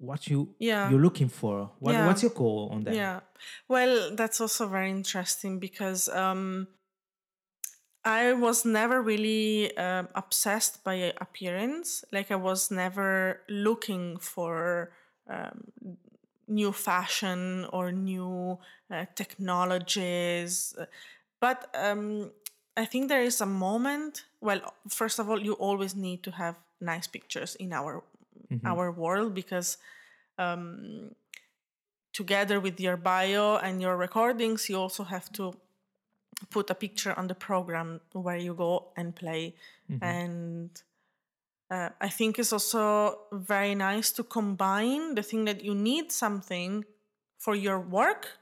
Speaker 1: what you
Speaker 3: Yeah.
Speaker 1: you're looking for? What,
Speaker 3: Yeah.
Speaker 1: What's your goal on that?
Speaker 3: Yeah. Well, that's also very interesting because um, I was never really um, obsessed by appearance. Like I was never looking for um, new fashion or new uh, technologies. But um, I think there is a moment. Well, first of all, you always need to have nice pictures in our our world because um, together with your bio and your recordings, you also have to put a picture on the program where you go and play. And uh, I think it's also very nice to combine the thing that you need something for your work.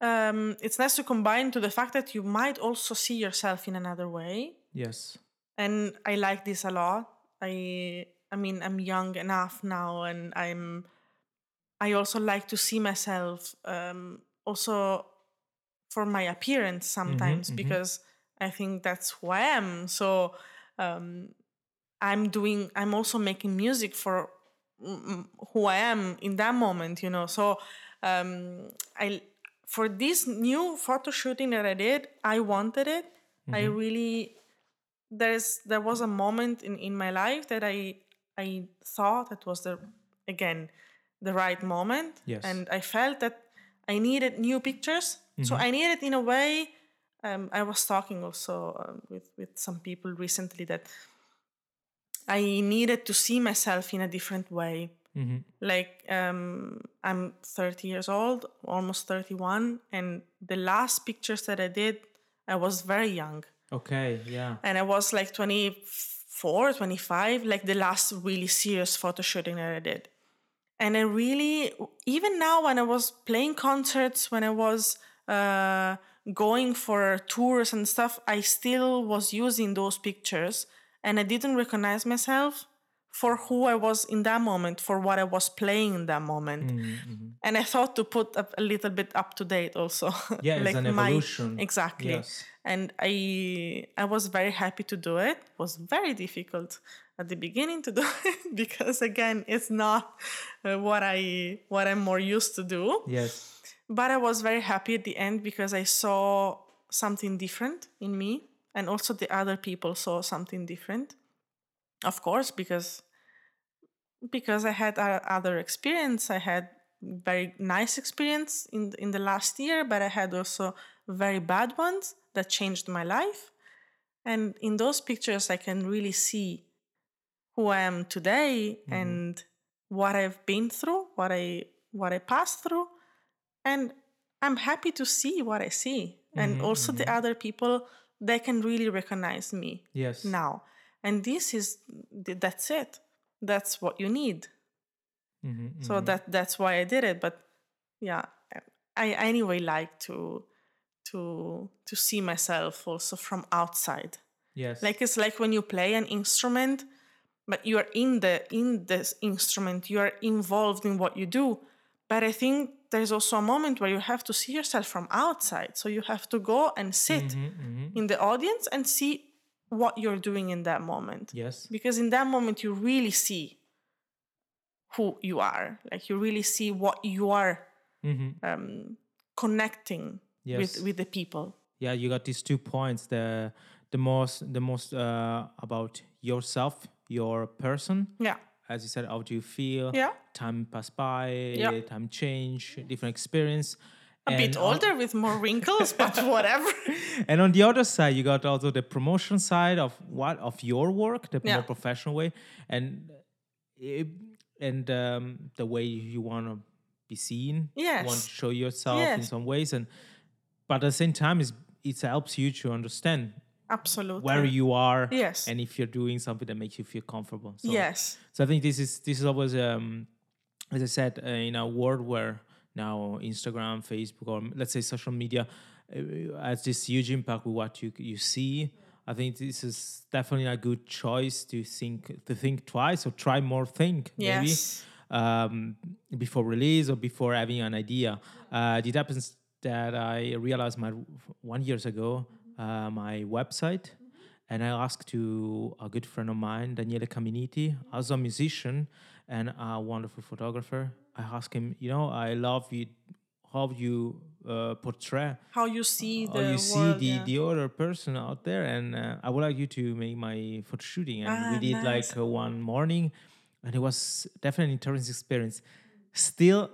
Speaker 3: Um, it's nice to combine to the fact that you might also see yourself in another way
Speaker 1: Yes.
Speaker 3: and I like this a lot. I I mean I'm young enough now, and I'm I also like to see myself um, also for my appearance sometimes because I think that's who I am. So um, I'm doing I'm also making music for mm, mm, who I am in that moment, you know. So um, I for this new photo shooting that I did, I wanted it. I really there's there was a moment in, in my life that I I thought that was the again the right moment.
Speaker 1: Yes.
Speaker 3: And I felt that I needed new pictures. So I needed in a way um, I was talking also um, with with some people recently that I needed to see myself in a different way. Like um, I'm 30 years old, almost 31, and the last pictures that I did, I was very young
Speaker 1: Okay. Yeah.
Speaker 3: and I was like 24, 25, like the last really serious photo shooting that I did. And I really, even now when I was playing concerts, when I was uh, going for tours and stuff, I still was using those pictures and I didn't recognize myself for who I was in that moment, for what I was playing in that moment. And I thought to put up a little bit up to date also.
Speaker 1: Yeah, it's an
Speaker 3: my-
Speaker 1: evolution.
Speaker 3: exactly
Speaker 1: Yes.
Speaker 3: and I I was very happy to do it. It was very difficult at the beginning to do it because again, it's not uh, what I what I'm more used to do.
Speaker 1: Yes.
Speaker 3: But I was very happy at the end because I saw something different in me and also the other people saw something different. Of course, because because I had a other experience. I had very nice experience in in the last year, but I had also very bad ones that changed my life. And in those pictures, I can really see who I am today mm-hmm. and what I've been through, what I what I passed through, and I'm happy to see what I see. And mm-hmm, also the mm-hmm. other people, they can really recognize me
Speaker 1: Yes.
Speaker 3: now. And this is that's it. That's what you need.
Speaker 1: Mhm,
Speaker 3: So that that's why I did it. But yeah, I anyway like to to to see myself also from outside.
Speaker 1: Yes.
Speaker 3: Like it's like when you play an instrument, but you are in the in this instrument, you are involved in what you do. But I think there's also a moment where you have to see yourself from outside. So you have to go and sit
Speaker 1: Mm-hmm,
Speaker 3: in the audience and see what you're doing in that moment.
Speaker 1: yes.
Speaker 3: Because in that moment you really see who you are. Like you really see what you are um, connecting
Speaker 1: Mm-hmm. Yes.
Speaker 3: with with the people.
Speaker 1: yeah you got these two points the the most the most uh, about yourself your person
Speaker 3: Yeah.
Speaker 1: as you said how do you feel
Speaker 3: Yeah.
Speaker 1: time pass by
Speaker 3: Yeah.
Speaker 1: time change different experience
Speaker 3: A bit older with more wrinkles, but whatever.
Speaker 1: and on the other side you got also the promotion side of what of your work the
Speaker 3: Yeah.
Speaker 1: more professional way and it, and um, the way you want to be seen want to show yourself in some ways and but at the same time it helps you to understand
Speaker 3: Absolutely.
Speaker 1: where you are
Speaker 3: Yes.
Speaker 1: and if you're doing something that makes you feel comfortable so,
Speaker 3: Yes.
Speaker 1: so i think this is this is always um as i said uh, in a world where now instagram facebook or let's say social media uh, has this huge impact with what you you see i think this is definitely a good choice to think to think twice or try more think maybe um, before release or before having an idea. Uh, it happens that I realized my one years ago uh, my website, and I asked to a good friend of mine, Daniele Caminiti, as a musician and a wonderful photographer. I asked him, you know, I love you, how you uh, portray
Speaker 3: How you see the
Speaker 1: you see the,
Speaker 3: yeah.
Speaker 1: the other person out there and uh, i would like you to make my photo shooting and we
Speaker 3: Ah,
Speaker 1: did
Speaker 3: nice.
Speaker 1: like uh, one morning and it was definitely an interesting experience still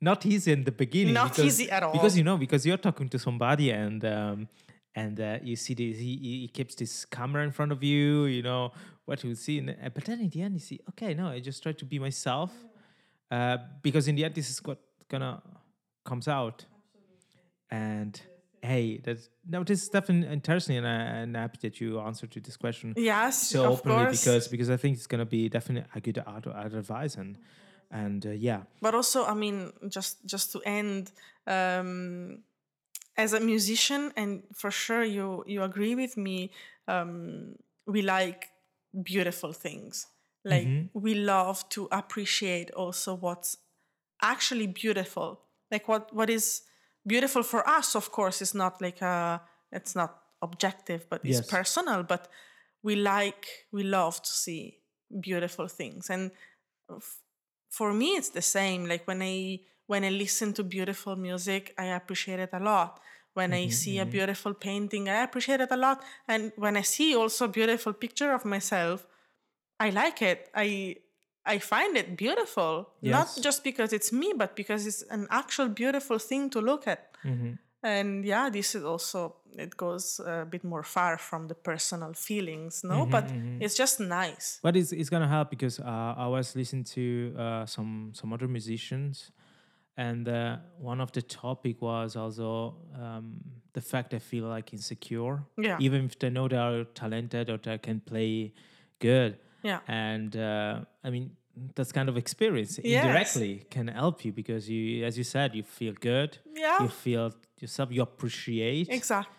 Speaker 1: not easy in the beginning
Speaker 3: Not
Speaker 1: because,
Speaker 3: easy at all.
Speaker 1: because you know because you're talking to somebody and um, and uh, you see this he he keeps this camera in front of you you know what you see and, uh, but then in the end you see okay no i just try to be myself uh, because in the end this is what gonna comes out. And hey that's no this is definitely interesting and, I, and I'm happy that you answered to this question
Speaker 3: Yes,
Speaker 1: so
Speaker 3: of
Speaker 1: openly
Speaker 3: course.
Speaker 1: because because i think it's gonna be definitely a good ad advice and and uh, yeah.
Speaker 3: But also i mean just just to end um as a musician and for sure you you agree with me um we like beautiful things. Like mm-hmm. we love to appreciate also what's actually beautiful. Like what what is beautiful for us of course is not like a it's not objective but it's
Speaker 1: Yes.
Speaker 3: personal but we like we love to see beautiful things. And f- for me it's the same. Like when i when i listen to beautiful music i appreciate it a lot when i mm-hmm, see a mm-hmm. beautiful painting i appreciate it a lot. And when i see also a beautiful picture of myself i like it. I i find it beautiful. Not just because it's me but because it's an actual beautiful thing to look at. Mm-hmm. And yeah this is also it goes a bit more far from the personal feelings no? But it's just nice.
Speaker 1: But it's, it's gonna help because uh, I was listening to uh, some some other musicians, and uh, one of the topic was also um, the fact they feel like insecure,
Speaker 3: Yeah.
Speaker 1: even if they know they are talented or they can play good,
Speaker 3: Yeah.
Speaker 1: and uh, I mean that's kind of experience
Speaker 3: Yes.
Speaker 1: indirectly can help you because you, as you said, you feel good,
Speaker 3: Yeah.
Speaker 1: you feel yourself, you appreciate,
Speaker 3: exactly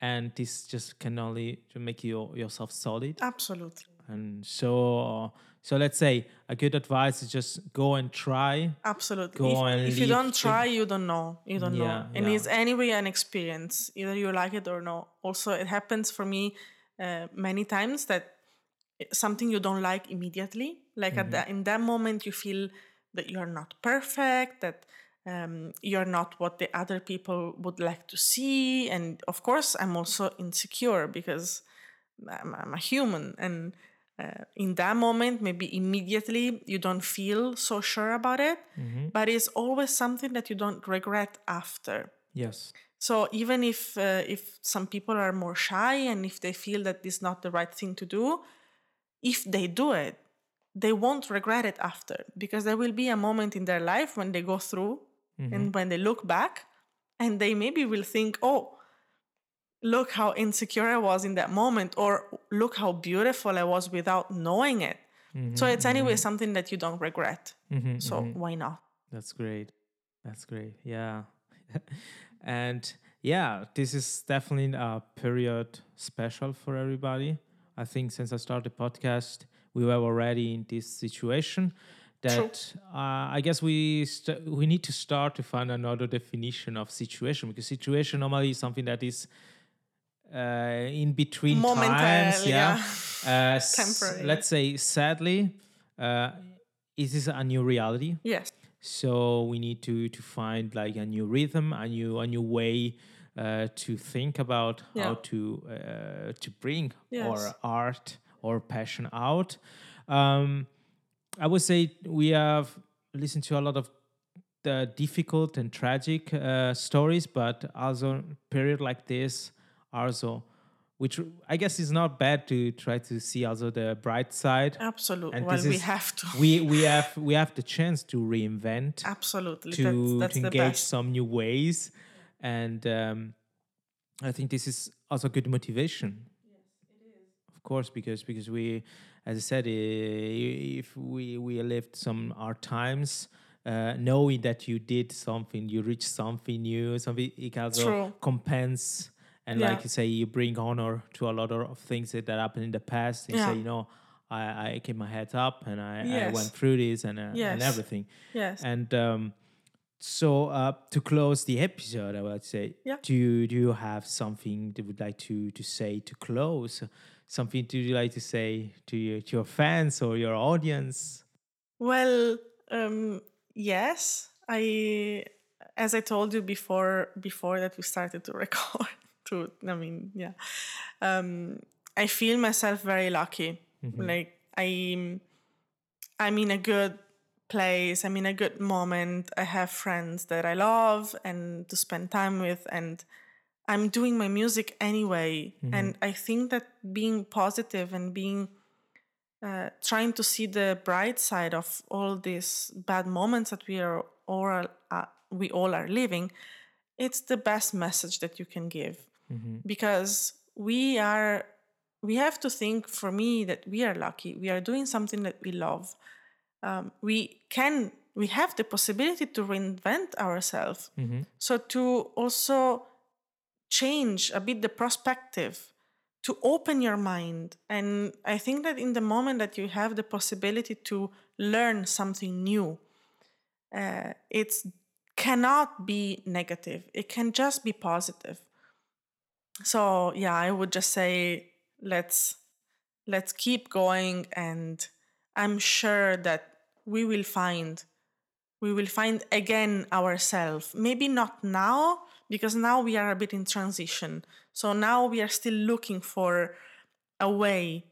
Speaker 1: and this just can only to make you yourself solid
Speaker 3: absolutely
Speaker 1: and so so let's say a good advice is just go and try
Speaker 3: Absolutely.
Speaker 1: Go
Speaker 3: if,
Speaker 1: and
Speaker 3: if you don't
Speaker 1: the-
Speaker 3: try, you don't know. You don't know.
Speaker 1: Yeah,
Speaker 3: And
Speaker 1: yeah.
Speaker 3: it's anyway an experience. Either you like it or no. Also, it happens for me uh, many times that something you don't like immediately, like
Speaker 1: Mm-hmm.
Speaker 3: at that in that moment, you feel that you are not perfect. That um, you're not what the other people would like to see. And of course, I'm also insecure because I'm, I'm a human. And uh, in that moment, maybe immediately you don't feel so sure about it, but it's always something that you don't regret after.
Speaker 1: Yes.
Speaker 3: So even if uh, if some people are more shy and if they feel that it's not the right thing to do, if they do it, they won't regret it after because there will be a moment in their life when they go through and when they look back and they maybe will think, "Oh, look how insecure I was in that moment or look how beautiful I was without knowing it." So mm-hmm, it's anyway mm-hmm. something that you don't regret. Mm-hmm, so why not?
Speaker 1: That's great. That's great. Yeah. and yeah, this is definitely a period special for everybody. I think since I started the podcast, we were already in this situation that uh, I guess we st- we need to start to find another definition of situation because situation normally is something that is uh, in between times. Yeah.
Speaker 3: yeah.
Speaker 1: Uh, s-
Speaker 3: Temporary.
Speaker 1: Let's say, sadly, uh, it is a new reality.
Speaker 3: Yes.
Speaker 1: So we need to to find like a new rhythm, a new a new way uh, to think about how to uh, to bring
Speaker 3: Yes.
Speaker 1: our art or passion out. Um, I would say we have listened to a lot of the difficult and tragic uh, stories, but also period like this also, which I guess is not bad to try to see also the bright side.
Speaker 3: Absolutely.
Speaker 1: And
Speaker 3: well, we
Speaker 1: is-
Speaker 3: have to.
Speaker 1: We we have we have the chance to reinvent
Speaker 3: Absolutely.
Speaker 1: to,
Speaker 3: that's that's
Speaker 1: to engage
Speaker 3: best.
Speaker 1: some new ways and um, i think this is also good motivation Yes, it is. of course because because we as i said if we we lived some hard times uh, knowing that you did something you reached something new something it also
Speaker 3: True.
Speaker 1: compense and
Speaker 3: Yeah.
Speaker 1: like you say you bring honor to a lot of things that, that happened in the past You
Speaker 3: Yeah.
Speaker 1: say you know I, I kept my head up and I, I went through this and, uh, and everything
Speaker 3: Yes.
Speaker 1: and um, so uh, to close the episode, I would say,
Speaker 3: Yeah.
Speaker 1: do you, do you have something that you would like to to say to close? Something do you like to say to your to your fans or your audience?
Speaker 3: Well, um, yes. I, as I told you before, before that we started to record. To, I mean, yeah. Um, I feel myself very lucky. Like I'm, I'm in a good place. I'm in a good moment. I have friends that I love and to spend time with, and I'm doing my music anyway. And I think that being positive and being uh, trying to see the bright side of all these bad moments that we are all uh, we all are living, it's the best message that you can give because we are we have to think for me that we are lucky. We are doing something that we love. Um, we can we have the possibility to reinvent ourselves. So to also change a bit the perspective to open your mind. And i think that in the moment that you have the possibility to learn something new uh, it's cannot be negative. It can just be positive so yeah i would just say let's let's keep going and i'm sure that we will find we will find again ourselves. Maybe not now because now we are a bit in transition. So now we are still looking for a way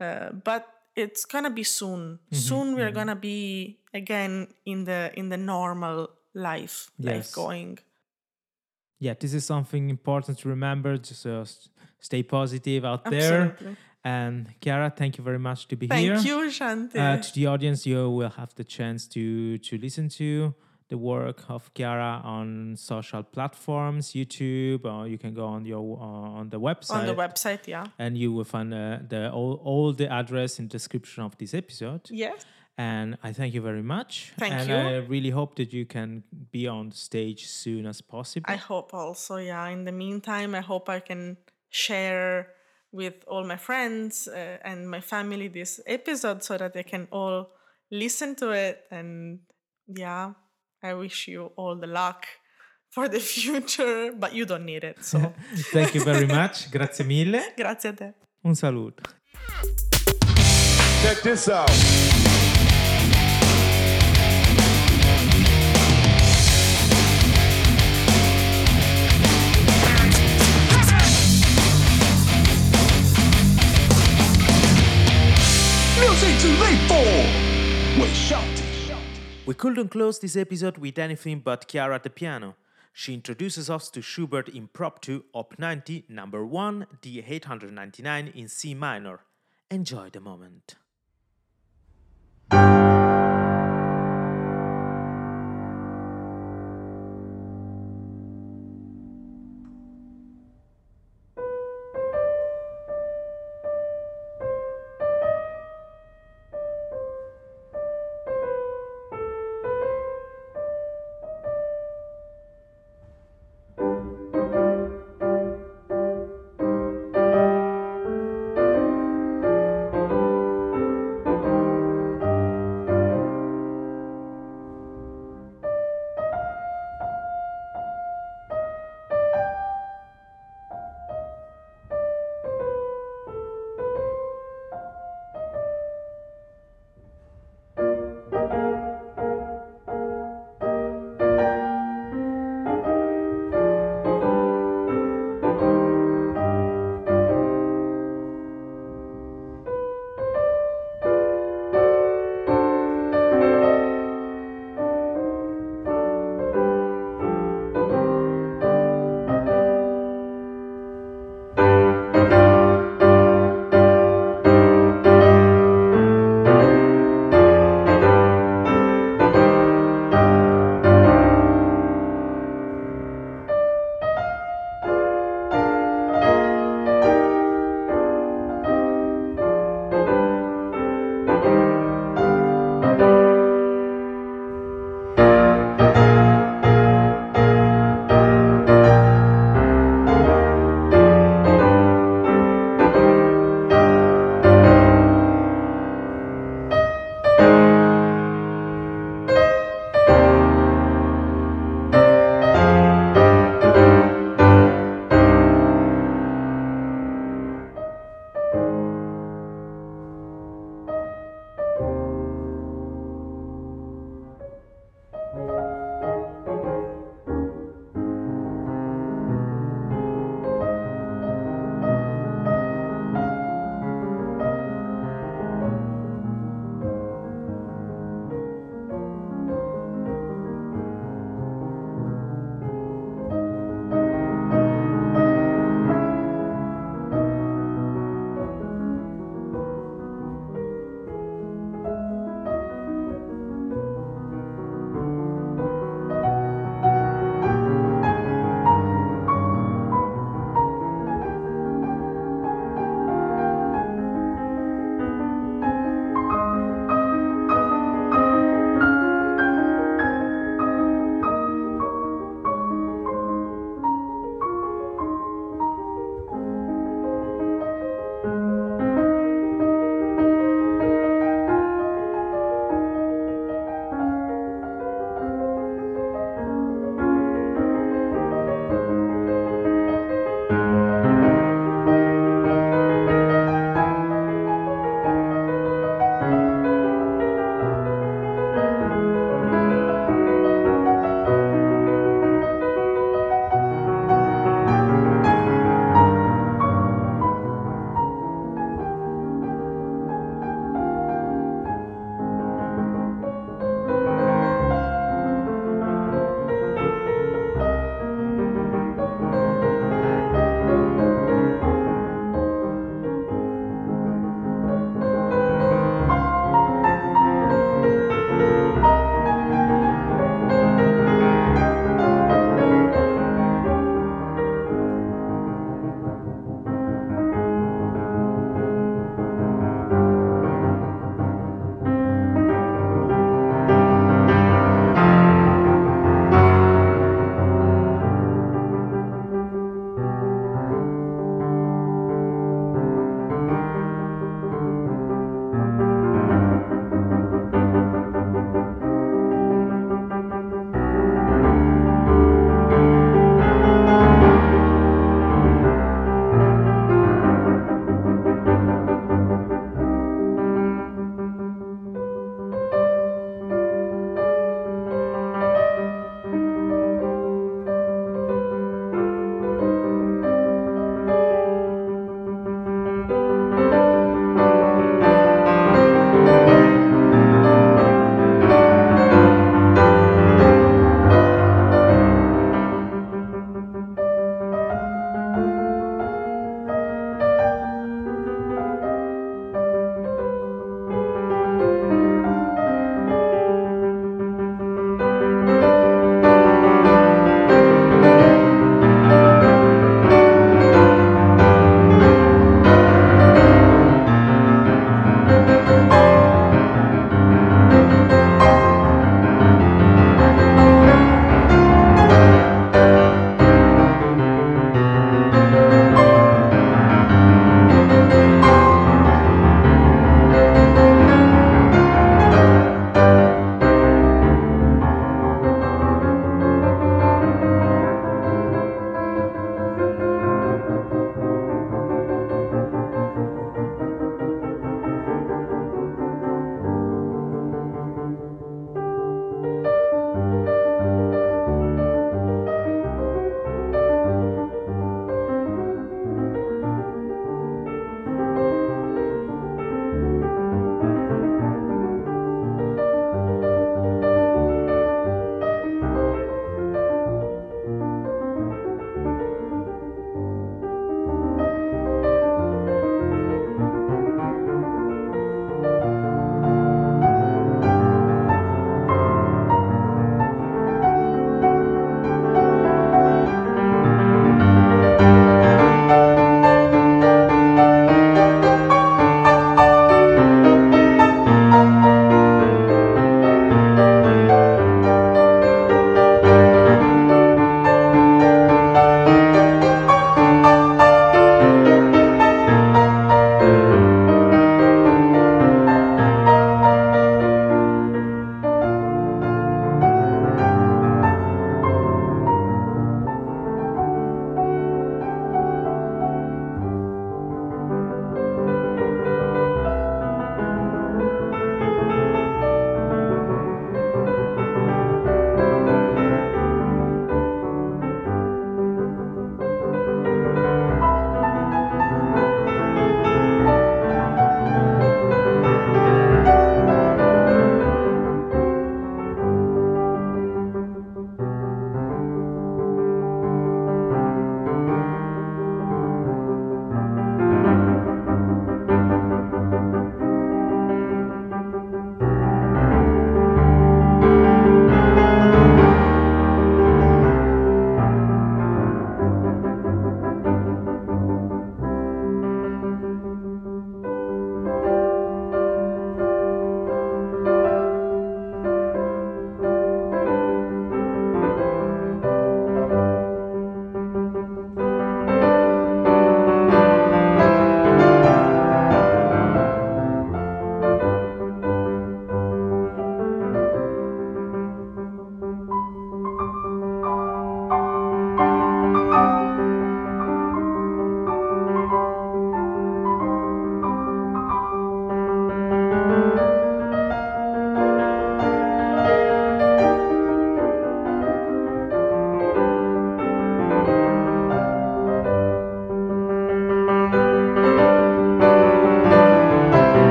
Speaker 3: uh, but it's gonna be soon. Soon we're gonna be again in the in the normal life
Speaker 1: Yes.
Speaker 3: life going
Speaker 1: Yeah, this is something important to remember. Just uh, stay positive out there.
Speaker 3: Absolutely.
Speaker 1: And Chiara, thank you very much to be
Speaker 3: thank
Speaker 1: here.
Speaker 3: Thank you shanti
Speaker 1: Uh, to the audience, you will have the chance to to listen to the work of Chiara on social platforms, YouTube, or you can go on your uh, on the website.
Speaker 3: on the website yeah
Speaker 1: and you will find uh, the all, all the address in description of this episode.
Speaker 3: yes
Speaker 1: And I thank you very much.
Speaker 3: Thank
Speaker 1: and
Speaker 3: you.
Speaker 1: I really hope that you can be on stage soon as possible.
Speaker 3: I hope also, yeah. In the meantime, I hope I can share with all my friends uh, and my family this episode so that they can all listen to it. And yeah, I wish you all the luck for the future, but you don't need it. So
Speaker 1: thank you very much. Grazie mille.
Speaker 3: grazie a te.
Speaker 1: Un saluto.
Speaker 2: Check this out. Live for with Shanti.
Speaker 1: We couldn't close this episode with anything but Chiara at the piano. She introduces us to Schubert Impromptu Op 90, number 1, D899 in C minor. Enjoy the moment.